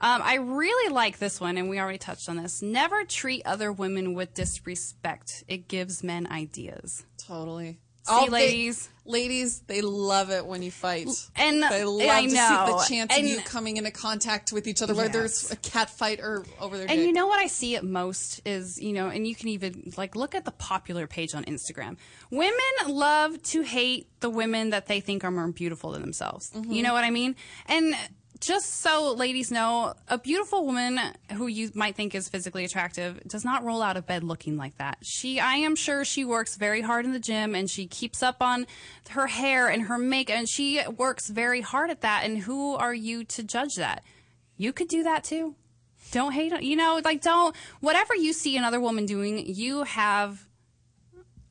Um, I really like this one, and we already touched on this. Never treat other women with disrespect. It gives men ideas. Totally. See, Oh, they- ladies. ladies, they love it when you fight. And they love I to see know. the chance of And- you coming into contact with each other, whether Yes. it's a cat fight or over there. And dick. you know what I see it most is, you know, and you can even like look at the popular page on Instagram. Women love to hate the women that they think are more beautiful than themselves. Mm-hmm. You know what I mean? And just so ladies know, a beautiful woman who you might think is physically attractive does not roll out of bed looking like that. She, I am sure she works very hard in the gym and she keeps up on her hair and her makeup and she works very hard at that. And who are you to judge that? You could do that too. Don't hate you know, like don't, whatever you see another woman doing, you have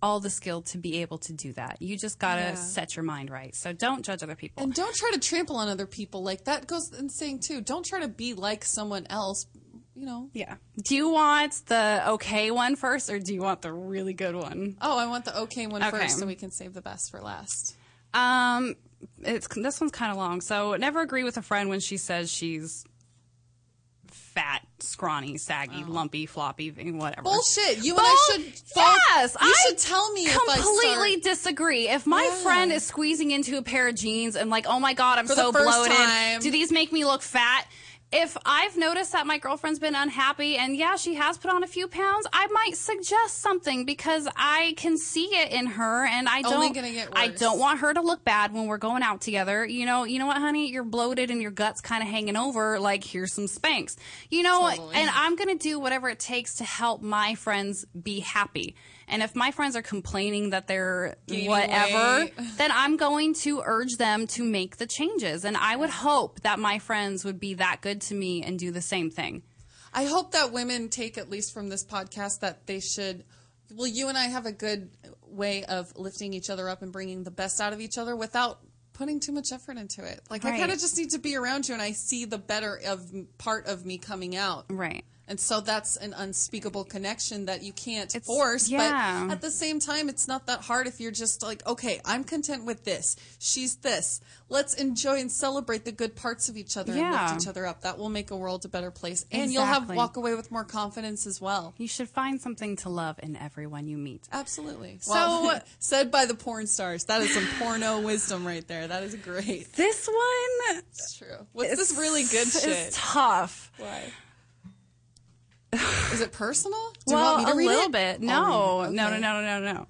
all the skill to be able to do that. You just gotta Yeah. set your mind right. So don't judge other people. and don't try to trample on other people. Like that goes in saying too. Don't try to be like someone else. You know. Yeah. Do you want the okay one first or do you want the really good one? Oh, I want the okay one Okay. first, so we can save the best for last. Um, it's this one's kind of long. So never agree with a friend when she says she's fat, scrawny, saggy, oh. lumpy, floppy, whatever. Bullshit. You and Bull- I should. Fall, Yes, you I should tell me if I completely start. disagree. If my Yeah. friend is squeezing into a pair of jeans and like, oh my god, I'm For so bloated. time. Do these make me look fat? If I've noticed that my girlfriend's been unhappy and yeah, she has put on a few pounds, I might suggest something because I can see it in her and I don't gonna get I don't want her to look bad when we're going out together. You know, you know what, honey? You're bloated and your guts kind of hanging over. Like, here's some Spanx. You know, Totally. and I'm going to do whatever it takes to help my friends be happy. And if my friends are complaining that they're whatever, then I'm going to urge them to make the changes. And I would hope that my friends would be that good to me and do the same thing. I hope that women take at least from this podcast that they should. Well, you and I have a good way of lifting each other up and bringing the best out of each other without putting too much effort into it. Like I kind of just need to be around you, and I see the better of part of me coming out. Right. And so that's an unspeakable connection that you can't It's- force. yeah. But at the same time, it's not that hard if you're just like, okay, I'm content with this. She's this. Let's enjoy and celebrate the good parts of each other and lift each other up. That will make a world a better place. And you'll have walk away with more confidence as well. You should find something to love in everyone you meet. Absolutely. So- Well, said by the porn stars. That is some porno wisdom right there. That is great. This one, It's true. What's this really good shit? tough. Why? Is it personal? Do you well, want me to a little it? bit. Oh, no, it. no, no, no, no, no, no.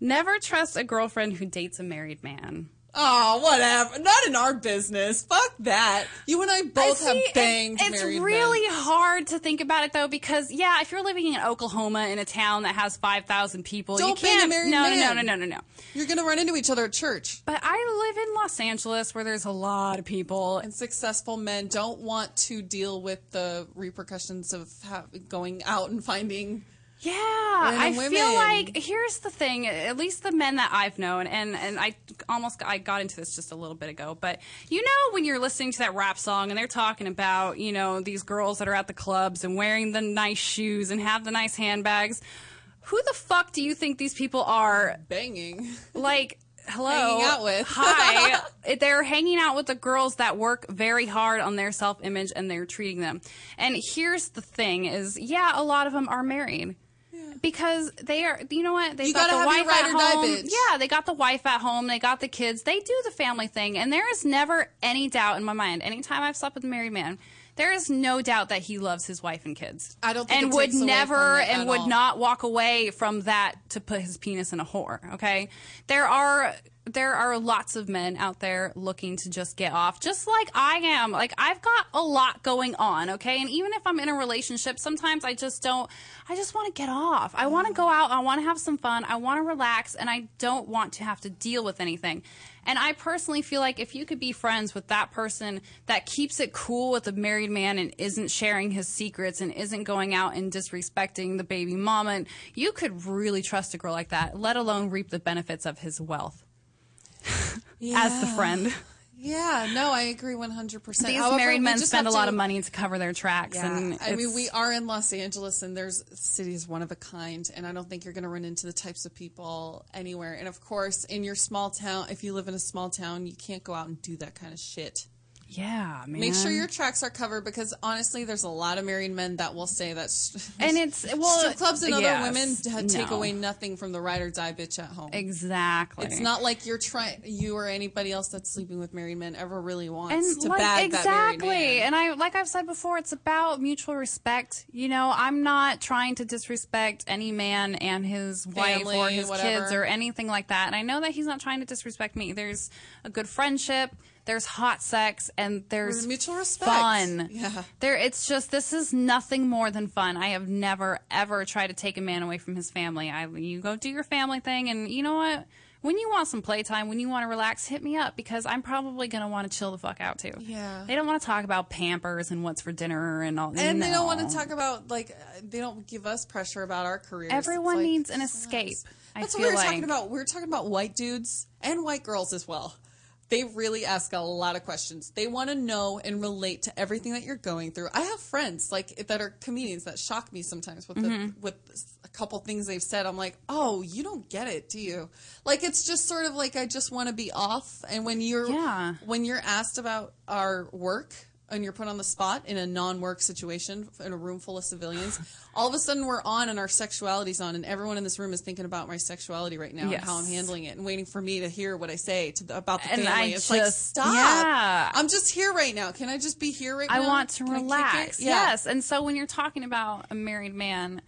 Never trust a girlfriend who dates a married man. Oh, whatever. Not in our business. Fuck that. You and I both I have see, it- banged It's really men. hard to think about it though, because yeah, if you're living in Oklahoma in a town that has five thousand people, you Don't a can't. married no, man. no, no, no, no, no. You're going to run into each other at church. But I live in Los Angeles where there's a lot of people. And successful men don't want to deal with the repercussions of ha- going out and finding. Yeah, I Random feel like here's the thing. At least the men that I've known, and and I almost I got into this just a little bit ago, but you know when you're listening to that rap song and they're talking about you know these girls that are at the clubs and wearing the nice shoes and have the nice handbags. Who the fuck do you think these people are? Banging. Like. Hello. Hanging out with. Hi. They're hanging out with the girls that work very hard on their self image and they're treating them. And here's the thing is, yeah, a lot of them are married. Because they are, you know what? They got the wife at home. Yeah, they got the wife at home. They got the kids. They do the family thing, and there is never any doubt in my mind. Anytime I've slept with a married man, there is no doubt that he loves his wife and kids. I don't think and it would never and would all. not walk away from that to put his penis in a whore. Okay, there are there are lots of men out there looking to just get off, just like I am. Like I've got a lot going on. Okay, and even if I'm in a relationship, sometimes I just don't. I just want to get off. I want to go out. I want to have some fun. I want to relax, and I don't want to have to deal with anything. And I personally feel like if you could be friends with that person that keeps it cool with a married man and isn't sharing his secrets and isn't going out and disrespecting the baby mama, and you could really trust a girl like that, let alone reap the benefits of his wealth as the friend. Yeah, no, I agree 100%. These However, married men spend a lot to- of money to cover their tracks. Yeah, and I mean, we are in Los Angeles, and there's the city is one of a kind, and I don't think you're going to run into the types of people anywhere. And of course, in your small town, if you live in a small town, you can't go out and do that kind of shit. Yeah, man. Make sure your tracks are covered because honestly, there's a lot of married men that will say that. st- And it's- well, strip clubs and other yes, women d- take no. away nothing from the ride or die bitch at home. Exactly. It's not like you're trying, you or anybody else that's sleeping with married men ever really wants and to like, bag that married exactly man. and i like i've said before it's about mutual respect you know i'm not trying to disrespect any man and his wife or his whatever. kids or anything like that and i know that he's not trying to disrespect me there's a good friendship there's hot sex and there's mutual respect. fun Yeah. there it's just this is nothing more than fun i have never ever tried to take a man away from his family i you go do your family thing and you know what when you want some playtime, when you want to relax, hit me up because I'm probably going to want to chill the fuck out too. Yeah. They don't want to talk about Pampers and what's for dinner and all. And they don't want to talk about like uh, they don't give us pressure about our careers. Everyone like, needs an escape. That's feel what we were like. talking about. We were talking about white dudes and white girls as well. They really ask a lot of questions. They want to know and relate to everything that you're going through. I have friends like that are comedians that shock me sometimes with the, Mhm. with a couple things they've said. I'm like, oh, you don't get it, do you? Like it's just sort of like I just want to be off. And when you're Yeah. when you're asked about our work and you're put on the spot in a non-work situation in a room full of civilians, all of a sudden we're on and our sexuality's on, and everyone in this room is thinking about my sexuality right now Yes. and how I'm handling it, and waiting for me to hear what I say to the, about the And family. I it's like just- stop. yeah. I'm just here right now. Can I just be here right I now? I want to Can I kick it? relax. Yeah. Yes. And so when you're talking about a married man,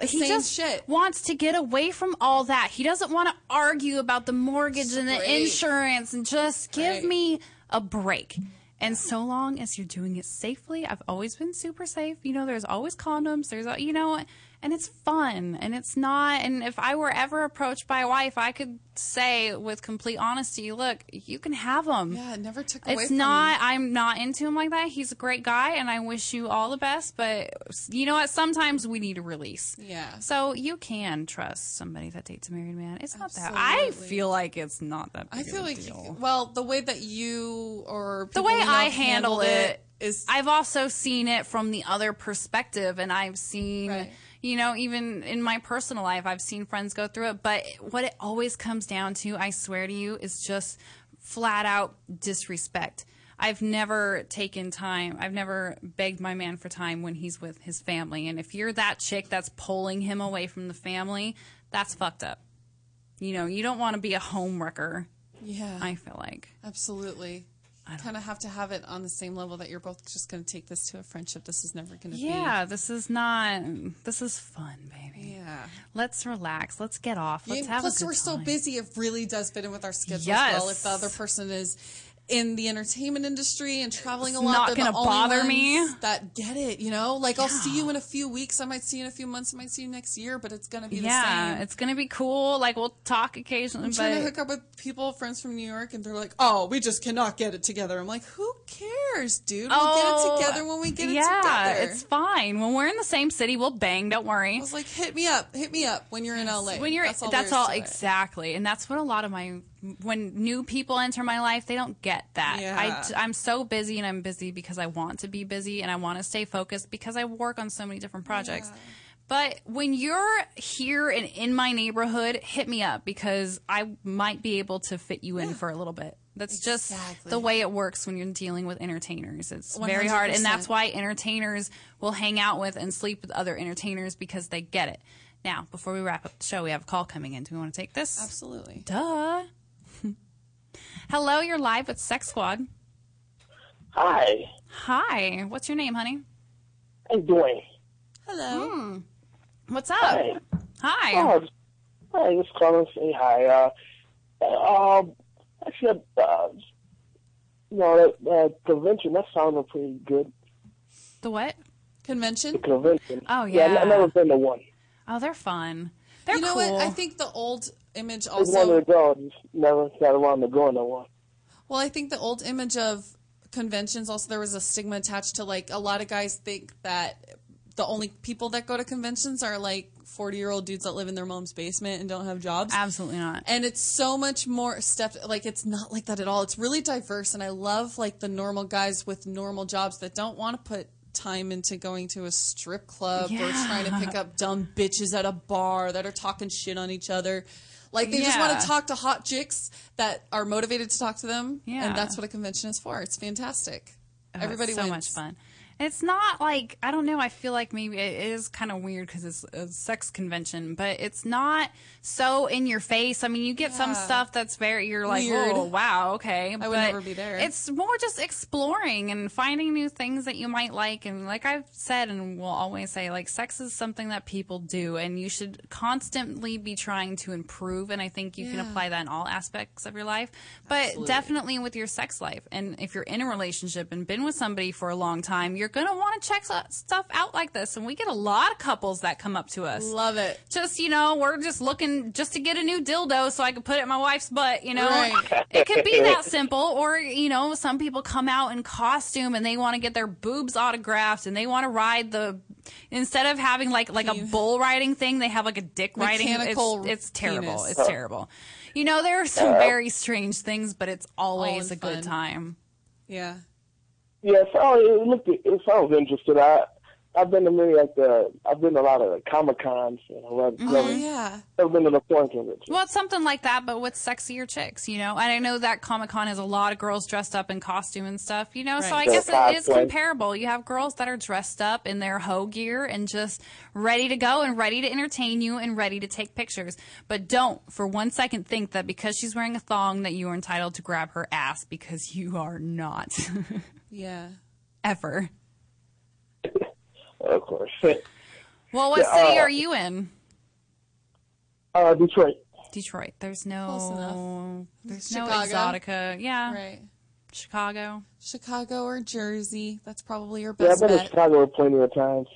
he just shit. wants to get away from all that. He doesn't want to argue about the mortgage and the insurance and just give Right. me a break. And so long as you're doing it safely, I've always been super safe. You know, there's always condoms. There's, you know, and it's fun and it's not and if i were ever approached by a wife i could say with complete honesty look you can have him Yeah, it never took away it's not i'm not into him like that. He's a great guy and i wish you all the best but you know what? Sometimes we need a release. Yeah. so you can trust somebody that dates a married man. It's not that i feel like it's not that big I feel like, well, the way that you or the way I have handle handled it is I've also seen it from the other perspective and I've seen you know even in my personal life I've seen friends go through it but what it always comes down to I swear to you is just flat out disrespect. I've never taken time. I've never begged my man for time when he's with his family. And if you're that chick that's pulling him away from the family, that's fucked up. You know, you don't want to be a home wrecker. Yeah. I feel like. Absolutely. Kind of have to have it on the same level that you're both just going to take this to a friendship. This is never going to be Yeah, this is not. This is fun, baby. Yeah. Let's relax. Let's get off. Let's Yeah, have plus, a good we're so busy. It really does fit in with our schedule. Yes. As well. If the other person is in the entertainment industry and traveling It's a lot, not gonna the bother me. That get it. You know, like I'll see you in a few weeks. I might see you in a few months. I might see you next year. But it's gonna be the Yeah, same. it's gonna be cool. Like we'll talk occasionally, I'm trying to hook up with people, friends from New York, and they're like, "Oh, we just cannot get it together." I'm like, "Who cares, dude? We'll Oh, get it oh, together when we get yeah, it together." it's fine. When we're in the same city, we'll bang. Don't worry. I was like, "Hit me up, hit me up when you're in LA." when you're that's all, that's all to it. exactly and that's what a lot of my when new people enter my life they don't get that Yeah. I, i'm so busy and i'm busy because i want to be busy and i want to stay focused because i work on so many different projects but when you're here and in my neighborhood hit me up because i might be able to fit you in for a little bit that's just the way it works when you're dealing with entertainers. It's very hard. And that's why entertainers will hang out with and sleep with other entertainers because they get it. Now, before we wrap up the show, we have a call coming in. Do we want to take this? Absolutely. Duh. Hello, you're live with Sex Squad. Hi. Hi. What's your name, honey? How you doing? Hello. What's up? Hi. Hi. Oh, hi, just calling to say hi. Uh, um, actually, uh, you know, that uh, convention, that sounded pretty good. The what? Convention? The convention. Oh, Yeah, yeah. I've never been to one. Oh, they're fun. They're you know cool. what? I think the old image I just also. wanted to go, just never got around to going to one. Well, I think the old image of conventions also there was a stigma attached to like a lot of guys think that the only people that go to conventions are like 40 year old dudes that live in their mom's basement and don't have jobs. Absolutely not. And it's so much more stepped like it's not like that at all. It's really diverse and I love like the normal guys with normal jobs that don't want to put time into going to a strip club or trying to pick up dumb bitches at a bar that are talking shit on each other. Like they just want to talk to hot chicks that are motivated to talk to them. Yeah. And that's what a convention is for. It's fantastic. Oh, it's Everybody so wins. much fun. It's not like I don't know. I feel like maybe it is kind of weird because it's a sex convention, but it's not so in your face. I mean, you get some stuff that's very you're like, Weird. oh wow, okay. I would but never be there. It's more just exploring and finding new things that you might like. And like I've said, and will always say, like sex is something that people do, and you should constantly be trying to improve. And I think you can apply that in all aspects of your life, but Absolutely. definitely with your sex life. And if you're in a relationship and been with somebody for a long time, you're gonna want to check stuff out like this. And we get a lot of couples that come up to us. Love it. Just you know, we're just looking just to get a new dildo so I can put it in my wife's butt. You know, Right. it could be that simple. Or you know, some people come out in costume and they want to get their boobs autographed and they want to ride the. Instead of having like like a bull riding thing, they have like a dick riding. Mechanical It's, it's terrible. penis. It's terrible. You know, there are some Uh, very strange things, but it's always in a good time. Yeah. Yeah, so it looked, it sounds interesting. I, I've been to many like the, I've been to a lot of Comic Cons. You know, I've Oh, never, yeah. never been to the porn convention. Well, it's something like that, but with sexier chicks, you know. And I know that Comic Con has a lot of girls dressed up in costume and stuff, you know. So I Right. guess it is comparable. You have girls that are dressed up in their hoe gear and just ready to go and ready to entertain you and ready to take pictures. But don't for one second think that because she's wearing a thong that you are entitled to grab her ass because you are not. Yeah. Ever. Of course. Well, what Yeah, city uh, are you in? Uh, Detroit. Detroit. There's no there's Chicago. no exxxotica. Yeah. Right. Chicago. Chicago or Jersey. That's probably your best. Yeah, I've best been to bet. Chicago plenty of times.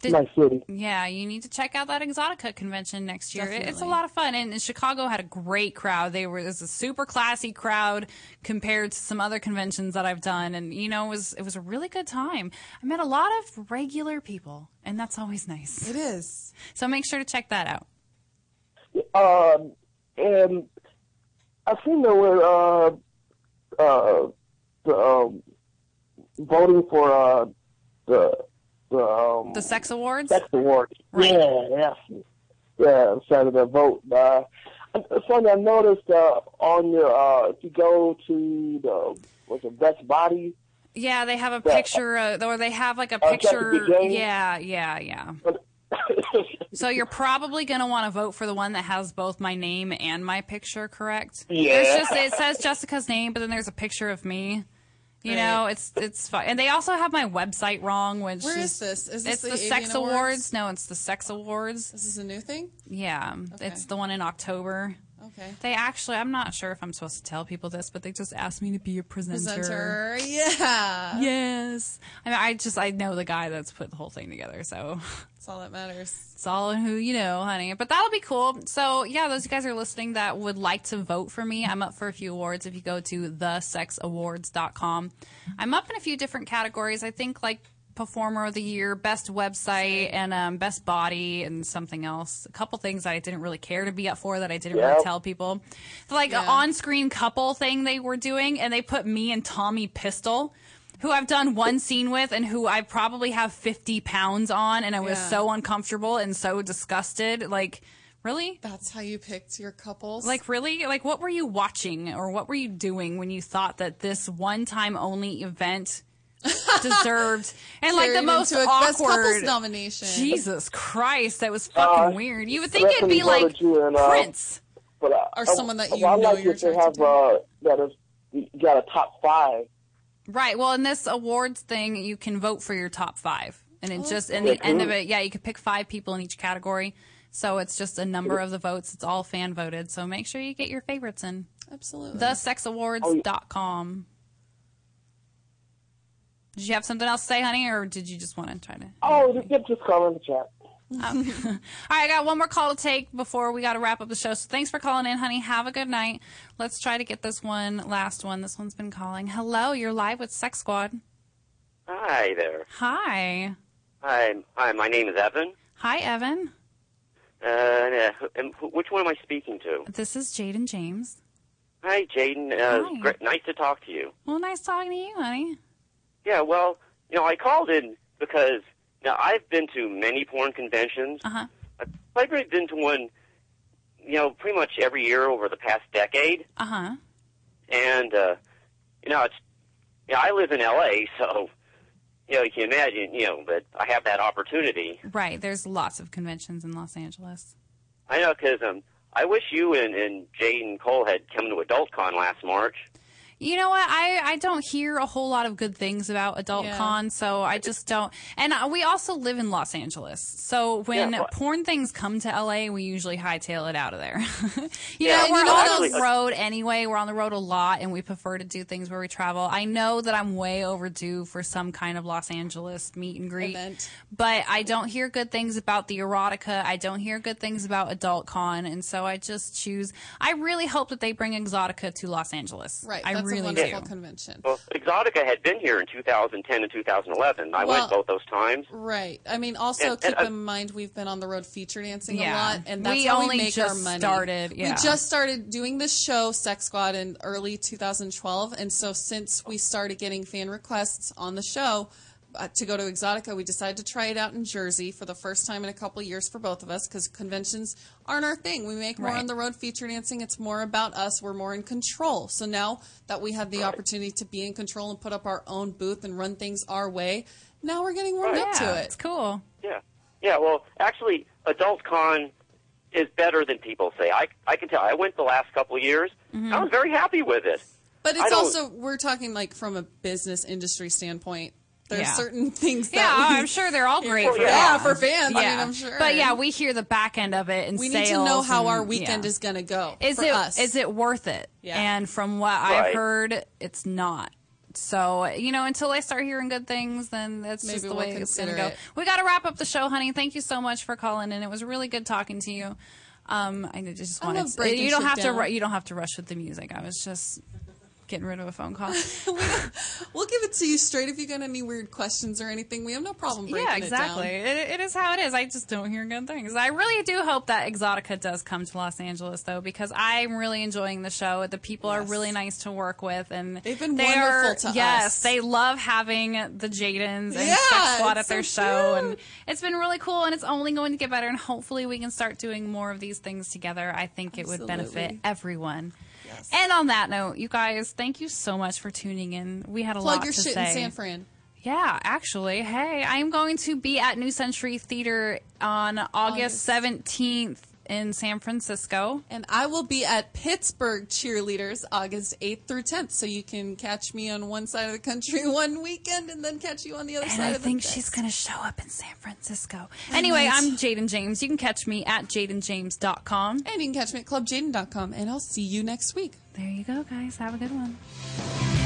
The- nice city. Yeah, you need to check out that Exxxotica convention next year. It- It's a lot of fun, and, and Chicago had a great crowd. They were it was a super classy crowd compared to some other conventions that I've done, and you know it was it was a really good time. I met a lot of regular people, and that's always nice. It is. So make sure to check that out. Um, and I've seen there were uh, uh, the um, voting for uh, the the um, The sex awards. sex awards. Yeah, yeah, yeah. Started the vote. Uh, something I noticed uh, on your uh, if you go to the what's it best body. Yeah, they have a Yeah. picture, uh, or they have like a Uh, picture. Yeah, yeah, yeah. so you're probably gonna want to vote for the one that has both my name and my picture, correct? Yeah. There's just it says Jessica's name, but then there's a picture of me. You Right. know, it's it's fine. And they also have my website wrong, which Where is is this? Is this it's the the, Sex Awards? Awards? No, it's the Sex Awards. This is a new thing. Yeah, it's the one in October. Okay. They actually, I'm not sure if I'm supposed to tell people this, but they just asked me to be a Presenter. Presenter, Yeah. Yes. I mean, I just I know the guy that's put the whole thing together, so That's all that matters. it's all in who you know, honey. But that'll be cool. So yeah, those of you guys are listening that would like to vote for me. I'm up for a few awards. If you go to thesexawards.com, I'm up in a few different categories. I think like performer of the year, best website, and um, best body, and something else. A couple things that I didn't really care to be up for that I didn't really tell people. Like Yeah. an on-screen couple thing they were doing, and they put me and Tommy Pistol. Who I've done one scene with and who I probably have 50 pounds on, and I was Yeah. so uncomfortable and so disgusted. Like, really? That's how you picked your couples. Like, really? Like, what were you watching or what were you doing when you thought that this one time only event deserved and like the most into a best awkward couples nomination. Jesus Christ, that was fucking Uh, weird. You would think it'd be like voted you in, uh, Prince. But uh, Or someone that you I know like you're if they have uh, that is you got a top five. Right. Well, in this awards thing, you can vote for your top five, and it Oh, just in okay. the end of it, yeah, you could pick five people in each category. So it's just a number of the votes. It's all fan voted. So make sure you get your favorites in. Absolutely. TheSexAwards.com. Did you have something else to say, honey, or did you just want to try to? Oh, just, just- just call in the chat. Okay. All right, I got one more call to take before we got to wrap up the show. So thanks for calling in, honey. Have a good night. Let's try to get this one, last one. This one's been calling. Hello, you're live with Sex Squad. Hi there. Hi. Hi, hi. My name is Evan. Hi, Evan. Uh, uh, and wh- which one am I speaking to? This is Jaden James. Hi, Jaden. Uh, Hi. Great, nice to talk to you. Well, nice talking to you, honey. Yeah, well, you know, I called in because now I've been to many porn conventions. Uh-huh. I've probably been to one, you know, pretty much every year over the past decade. Uh huh. And uh, you know, it's yeah, I live in L.A., so you know, you can imagine, you know, that I have that opportunity. Right. There's lots of conventions in Los Angeles. I know because um, I wish you and, and Jaden Cole had come to AdultCon last March. You know what? I, I don't hear a whole lot of good things about Adult Yeah. Con, so I just don't. And uh, we also live in Los Angeles, so when Yeah, but- porn things come to LA, we usually hightail it out of there. you Yeah, know, we're you know, on actually, the road anyway. We're on the road a lot, and we prefer to do things where we travel. I know that I'm way overdue for some kind of Los Angeles meet and greet, event. but I don't hear good things about the erotica. I don't hear good things about Adult Con, and so I just choose. I really hope that they bring Exxxotica to Los Angeles. Right. I That's really a wonderful do. convention. Well, Exxxotica had been here in 2010 and 2011. I Well- went both those times. Right. I mean, also And- keep and, uh, in mind we've been on the road feature dancing Yeah. a lot, and that's We how only we make just our money. started, yeah. We just started doing this show, Sex Squad, in early 2012, and so since we started getting fan requests on the show. Uh, to go to Exxxotica, we decided to try it out in Jersey for the first time in a couple of years for both of us because conventions aren't our thing. We make more Right. on the road feature dancing. It's more about us. We're more in control. So now that we have the opportunity to be in control and put up our own booth and run things our way, now we're getting warmed up to it. It's cool. Yeah. Yeah, well, actually, Adult Con is better than people say. I, I can tell. I went the last couple of years. Mhm. I was very happy with it. But it's also we're talking like from a business industry standpoint. There's Yeah. certain things that Yeah, we- I'm sure they're all great. For yeah, fans. for fans. I mean, Yeah. I'm sure. But yeah, we hear the back end of it and we need to know sales how our weekend yeah. is going to go. Is for it us? is it worth it? Yeah. And from what Right. I've heard, it's not So, you know, until I start hearing good things, then that's Maybe just the we'll way it's going to go. it. We got to wrap up the show, honey. Thank you so much for calling in. It was really good talking to you. Um, I just I wanted love breaking you don't have to down. ru- you don't have to rush with the music. I was just getting rid of a phone call. We'll give it to you straight if you got any weird questions or anything. We have no problem breaking yeah, exactly. it It, it is how it is. I just don't hear good things. I really do hope that Exxxotica does come to Los Angeles, though, because I'm really enjoying the show. The people are really nice to work with, and They've been they wonderful are- to yes, us. they love having the Jadens and Yeah, Sex Squad at their so show, cute. and it's been really cool. And it's only going to get better. And hopefully, we can start doing more of these things together. I think it would benefit Absolutely. And on that note, you guys, thank you so much for tuning in. We had a Plug lot your to shit say. in San Fran. Yeah, actually. Hey, I'm going to be at New Century Theater on August 17th in San Francisco. And I will be at Pittsburgh Cheerleaders August 8th through 10th. So you can catch me on one side of the country one weekend and then catch you on the other And side I of think she's going to show up in San Francisco. Anyway. I'm Jaden James. You can catch me at jadenjames.com. And you can catch me at clubjaden.com. And I'll see you next week. There you go, guys. Have a good one.